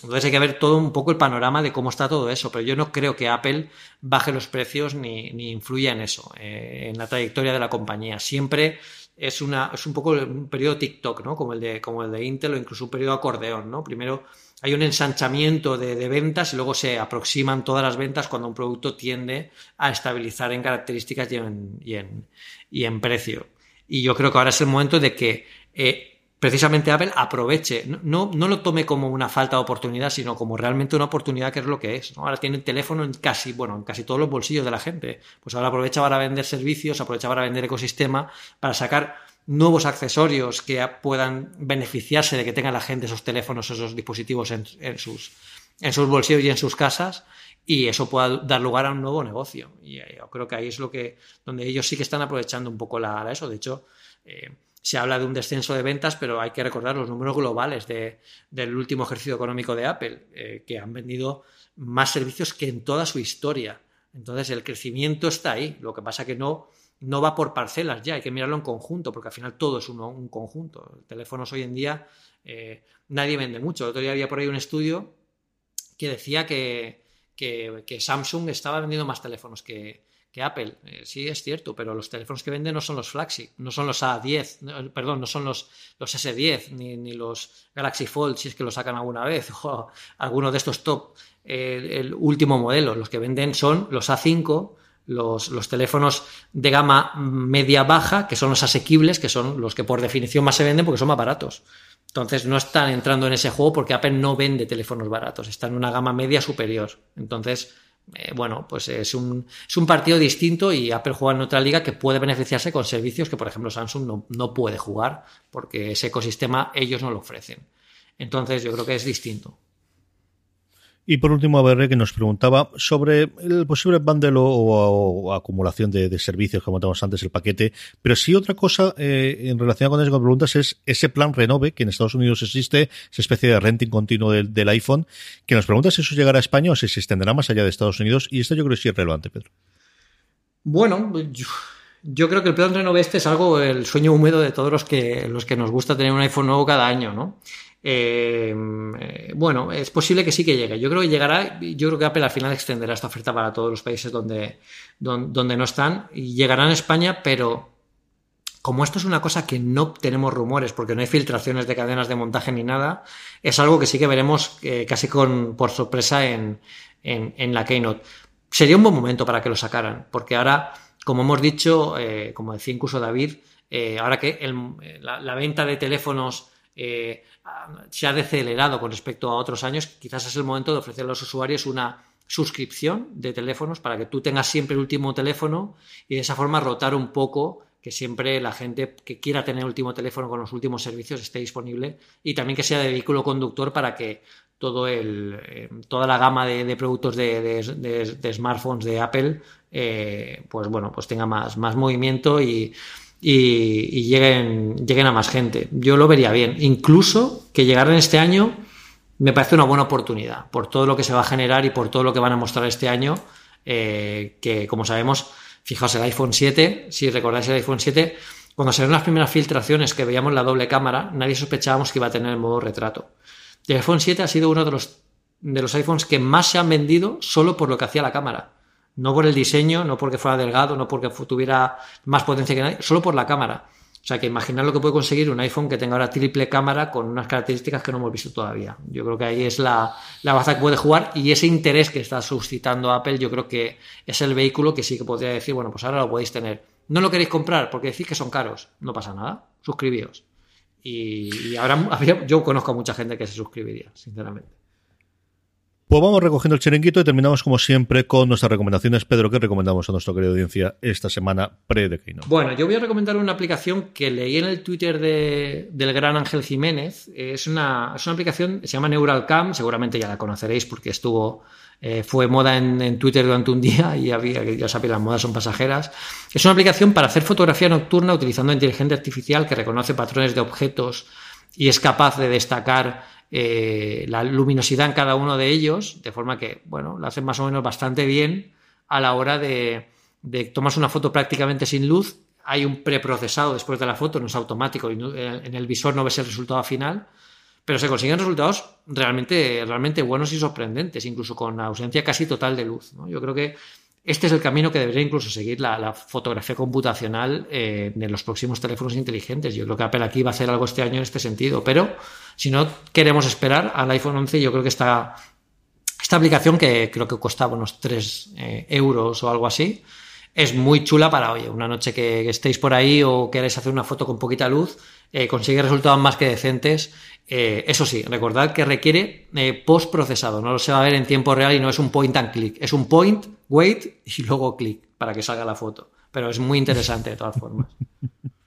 Entonces hay que ver todo un poco el panorama de cómo está todo eso, pero yo no creo que Apple baje los precios ni, ni influya en eso, eh, en la trayectoria de la compañía. Siempre es, una, es un poco un periodo TikTok, ¿no? Como el, de, como el de Intel o incluso un periodo acordeón, ¿no? Primero hay un ensanchamiento de, ventas y luego se aproximan todas las ventas cuando un producto tiende a estabilizar en características y en, y en, precio. Y yo creo que ahora es el momento de que eh, precisamente Apple aproveche, no, no, lo tome como una falta de oportunidad, sino como realmente una oportunidad que es lo que es. Ahora tiene el teléfono en casi, bueno, en casi todos los bolsillos de la gente. Pues ahora aprovecha para vender servicios, aprovecha para vender ecosistema, para sacar nuevos accesorios que puedan beneficiarse de que tenga la gente esos teléfonos, esos dispositivos en, sus, en sus bolsillos y en sus casas y eso pueda dar lugar a un nuevo negocio. Y eh, yo creo que ahí es lo que, donde ellos sí que están aprovechando un poco la, eso. De hecho, eh, se habla de un descenso de ventas, pero hay que recordar los números globales del último ejercicio económico de Apple, eh, que han vendido más servicios que en toda su historia. Entonces, el crecimiento está ahí. Lo que pasa que no, no va por parcelas ya, hay que mirarlo en conjunto, porque al final todo es un conjunto. Teléfonos hoy en día eh, nadie vende mucho. El otro día había por ahí un estudio que decía que, Samsung estaba vendiendo más teléfonos que, Apple. Eh, sí, es cierto, pero los teléfonos que venden no son los flagship, no son los A10, perdón, no son los, los S10, ni, los Galaxy Fold, si es que lo sacan alguna vez, o alguno de estos top, el último modelo. Los que venden son los A5, los, teléfonos de gama media-baja, que son los asequibles, que son los que por definición más se venden porque son más baratos. Entonces no están entrando en ese juego porque Apple no vende teléfonos baratos, está en una gama media superior. Entonces, eh, bueno, pues es un, es un, partido distinto y Apple juega en otra liga que puede beneficiarse con servicios que, por ejemplo, Samsung no, no puede jugar porque ese ecosistema ellos no lo ofrecen. Entonces yo creo que es distinto. Y por último, ABR que nos preguntaba sobre el posible bundle o, acumulación de, servicios, como comentábamos antes, el paquete. Pero sí otra cosa eh, en relación con que preguntas es ese plan Renove, que en Estados Unidos existe, esa especie de renting continuo del, iPhone, que nos pregunta si eso llegará a España o si se extenderá más allá de Estados Unidos. Y esto yo creo que sí es relevante, Pedro. Bueno, yo, creo que el plan Renove este es algo, el sueño húmedo de todos los que, los que nos gusta tener un iPhone nuevo cada año, ¿no? Eh, bueno, es posible que sí que llegue. Yo creo que llegará. Yo creo que Apple al final extenderá esta oferta para todos los países donde, donde, no están. Y llegará en España, pero como esto es una cosa que no tenemos rumores, porque no hay filtraciones de cadenas de montaje ni nada, es algo que sí que veremos eh, casi con, por sorpresa en, en, la Keynote. Sería un buen momento para que lo sacaran, porque ahora, como hemos dicho, eh, como decía incluso David, ahora que la, venta de teléfonos se ha decelerado con respecto a otros años, quizás es el momento de ofrecer a los usuarios una suscripción de teléfonos para que tú tengas siempre el último teléfono y de esa forma rotar un poco que siempre la gente que quiera tener el último teléfono con los últimos servicios esté disponible y también que sea de vehículo conductor para que todo el, eh, toda la gama de, productos de, smartphones de Apple eh, pues bueno pues tenga más, más movimiento y, y, lleguen, lleguen a más gente. Yo lo vería bien. Incluso que llegaran este año me parece una buena oportunidad por todo lo que se va a generar y por todo lo que van a mostrar este año. Eh, que como sabemos, fijaos el iPhone 7, si recordáis el iPhone 7, cuando salieron las primeras filtraciones que veíamos la doble cámara, nadie sospechábamos que iba a tener el modo retrato. El iPhone 7 ha sido uno de los, de los iPhones que más se han vendido solo por lo que hacía la cámara. No por el diseño, no porque fuera delgado, no porque tuviera más potencia que nadie, solo por la cámara. O sea, que imaginar lo que puede conseguir un iPhone que tenga ahora triple cámara con unas características que no hemos visto todavía. Yo creo que ahí es la, la baza que puede jugar y ese interés que está suscitando Apple, yo creo que es el vehículo que sí que podría decir, bueno, pues ahora lo podéis tener. No lo queréis comprar porque decís que son caros. No pasa nada. Suscribíos. Y, y ahora yo conozco a mucha gente que se suscribiría, sinceramente. Pues vamos recogiendo el chiringuito y terminamos como siempre con nuestras recomendaciones. Pedro, ¿qué recomendamos a nuestra querida audiencia esta semana pre de? Bueno, yo voy a recomendar una aplicación que leí en el Twitter de, del gran Ángel Jiménez. Es una, es una aplicación, se llama NeuralCam, seguramente ya la conoceréis porque estuvo eh, fue moda en, en, Twitter durante un día y había, ya sabéis, las modas son pasajeras. Es una aplicación para hacer fotografía nocturna utilizando inteligencia artificial que reconoce patrones de objetos y es capaz de destacar eh, la luminosidad en cada uno de ellos, de forma que, bueno, lo hacen más o menos bastante bien a la hora de, de una foto prácticamente sin luz, hay un preprocesado después de la foto, no es automático, y en el visor no ves el resultado final, pero se consiguen resultados realmente, realmente buenos y sorprendentes, incluso con ausencia casi total de luz. Yo creo que este es el camino que debería incluso seguir la, fotografía computacional eh, de los próximos teléfonos inteligentes. Yo creo que Apple aquí va a hacer algo este año en este sentido, pero si no queremos esperar al iPhone 11, yo creo que esta, esta aplicación, que creo que costaba unos 3 eh, euros o algo así, es muy chula para, oye, una noche que, estéis por ahí o queréis hacer una foto con poquita luz, eh, consigue resultados más que decentes. Eh, eso sí, recordad que requiere eh, post procesado, no lo se va a ver en tiempo real y no es un point and click, es un point, wait y luego click para que salga la foto. Pero es muy interesante de todas formas.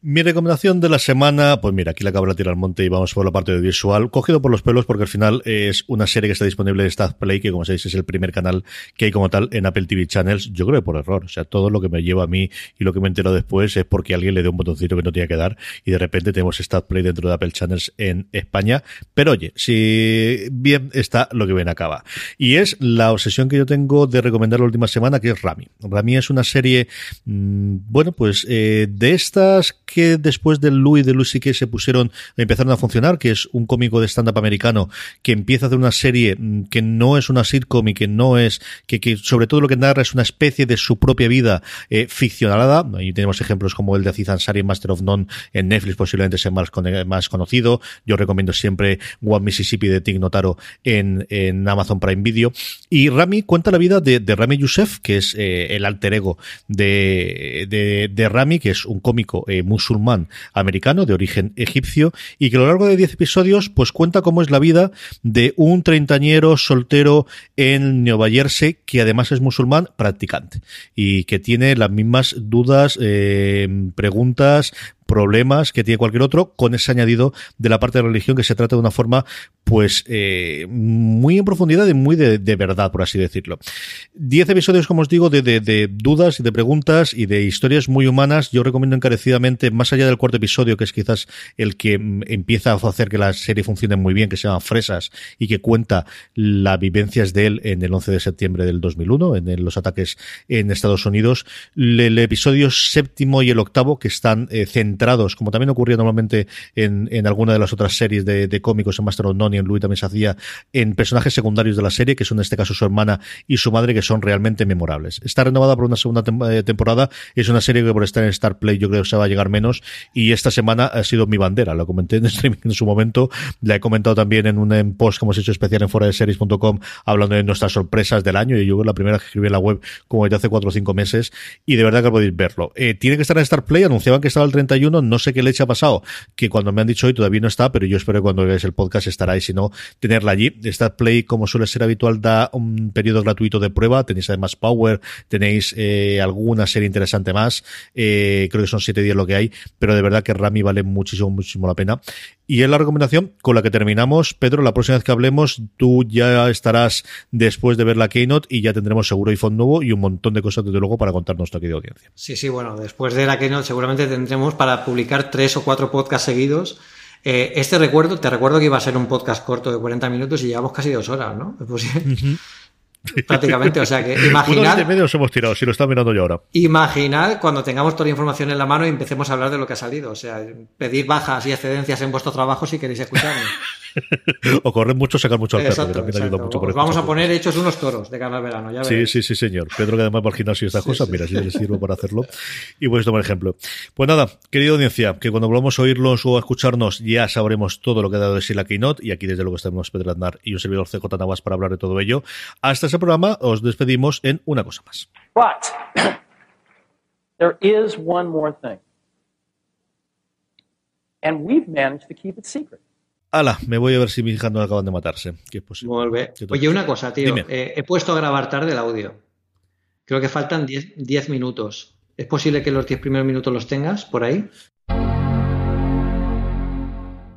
Mi recomendación de la semana, pues mira, aquí la acabo de tirar al monte y vamos por la parte de visual, cogido por los pelos porque al final es una serie que está disponible en Star Play, que como sabéis es el primer canal que hay como tal en Apple TV Channels, yo creo que por error, o sea, todo lo que me lleva a mí y lo que me entero después es porque alguien le dio un botoncito que no tenía que dar y de repente tenemos Star Play dentro de Apple Channels en España, pero oye, si bien está lo que bien acaba. Y es la obsesión que yo tengo de recomendar la última semana, que es Rami. Rami es una serie, mmm, bueno, pues eh, de estas que después del Louis de Lucy que se pusieron, empezaron a funcionar, que es un cómico de stand-up americano que empieza a hacer una serie mm, que no es una sitcom y que no es, que, que sobre todo lo que narra es una especie de su propia vida eh, ficcionalada. Ahí tenemos ejemplos como el de Aziz Ansari, Master of None en Netflix, posiblemente sea más, más conocido. Yo recomiendo siempre One Mississippi de Tig Notaro en, en Amazon Prime Video. Y Rami cuenta la vida de, Rami Youssef, que es eh, el alter ego de, de, de, Rami, que es un cómico eh, musulmán americano de origen egipcio y que a lo largo de 10 episodios pues cuenta cómo es la vida de un treintañero soltero en Nueva Jersey que además es musulmán practicante y que tiene las mismas dudas, eh, preguntas, problemas que tiene cualquier otro, con ese añadido de la parte de religión que se trata de una forma, pues, eh, muy en profundidad y muy de, de, verdad, por así decirlo. Diez episodios, como os digo, de, de, de, dudas y de preguntas y de historias muy humanas. Yo recomiendo encarecidamente, más allá del cuarto episodio, que es quizás el que empieza a hacer que la serie funcione muy bien, que se llama Fresas y que cuenta las vivencias de él en el 11 de septiembre del 2001, en los ataques en Estados Unidos. El, el episodio séptimo y el octavo, que están eh, centrados, como también ocurría normalmente en, en alguna de las otras series de, cómicos en Master of None y en Louis también se hacía, en personajes secundarios de la serie, que son en este caso su hermana y su madre, que son realmente memorables. Está renovada por una segunda tem temporada, es una serie que por estar en Star Play yo creo que se va a llegar menos, y esta semana ha sido mi bandera, lo comenté en streaming en su momento, la he comentado también en un post que hemos hecho especial en fuera de series.com hablando de nuestras sorpresas del año, y yo la primera que escribí en la web como desde hace cuatro o cinco meses, y de verdad que podéis verlo. Eh, tiene que estar en Star Play, anunciaban que estaba el 31 no sé qué leche ha pasado, que cuando me han dicho hoy todavía no está, pero yo espero que cuando veáis el podcast estará y si no, tenerla allí. Star Play, como suele ser habitual, da un periodo gratuito de prueba, tenéis además Power, tenéis eh, alguna serie interesante más, eh, creo que son siete días lo que hay, pero de verdad que Rami vale muchísimo, muchísimo la pena. Y es la recomendación con la que terminamos. Pedro, la próxima vez que hablemos, tú ya estarás después de ver la Keynote y ya tendremos seguro iPhone nuevo y un montón de cosas desde luego para contarnos aquí de audiencia. Sí, sí, bueno, después de la Keynote seguramente tendremos para publicar tres o cuatro podcasts seguidos. Eh, este recuerdo, te recuerdo que iba a ser un podcast corto de 40 minutos y llevamos casi dos horas, ¿no? Pues, uh -huh. Prácticamente, o sea que imaginad. de medio nos hemos tirado, si lo está mirando yo ahora. Imaginad cuando tengamos toda la información en la mano y empecemos a hablar de lo que ha salido. O sea, pedir bajas y excedencias en vuestro trabajo si queréis escucharme. o correr mucho, sacar mucho al perro, que Exacto, también ayuda mucho Os vamos a poner hechos unos toros de cara al verano, ya Sí, sí, sí, señor. Pedro, que además va al gimnasio y estas Sí, cosas, sí, mira, si le sirve para hacerlo. Y puedes tomar ejemplo. Pues nada, querida audiencia, que cuando volvamos a oírlos o a escucharnos, ya sabremos todo lo que ha dado de sí la Keynote. Y aquí, desde luego, estamos Pedro Aznar y un servidor CJ Navas para hablar de todo ello. Hasta ese programa, os despedimos en una cosa más. But there is one more thing. And we've managed to keep it secret. Ala, me voy a ver si mis hijas no acaban de matarse. Que es posible. Vuelve. ¿Qué tal? Oye, una cosa, tío. Eh, he puesto a grabar tarde el audio. Creo que faltan 10 10 minutos. ¿Es posible que los 10 primeros minutos los tengas por ahí?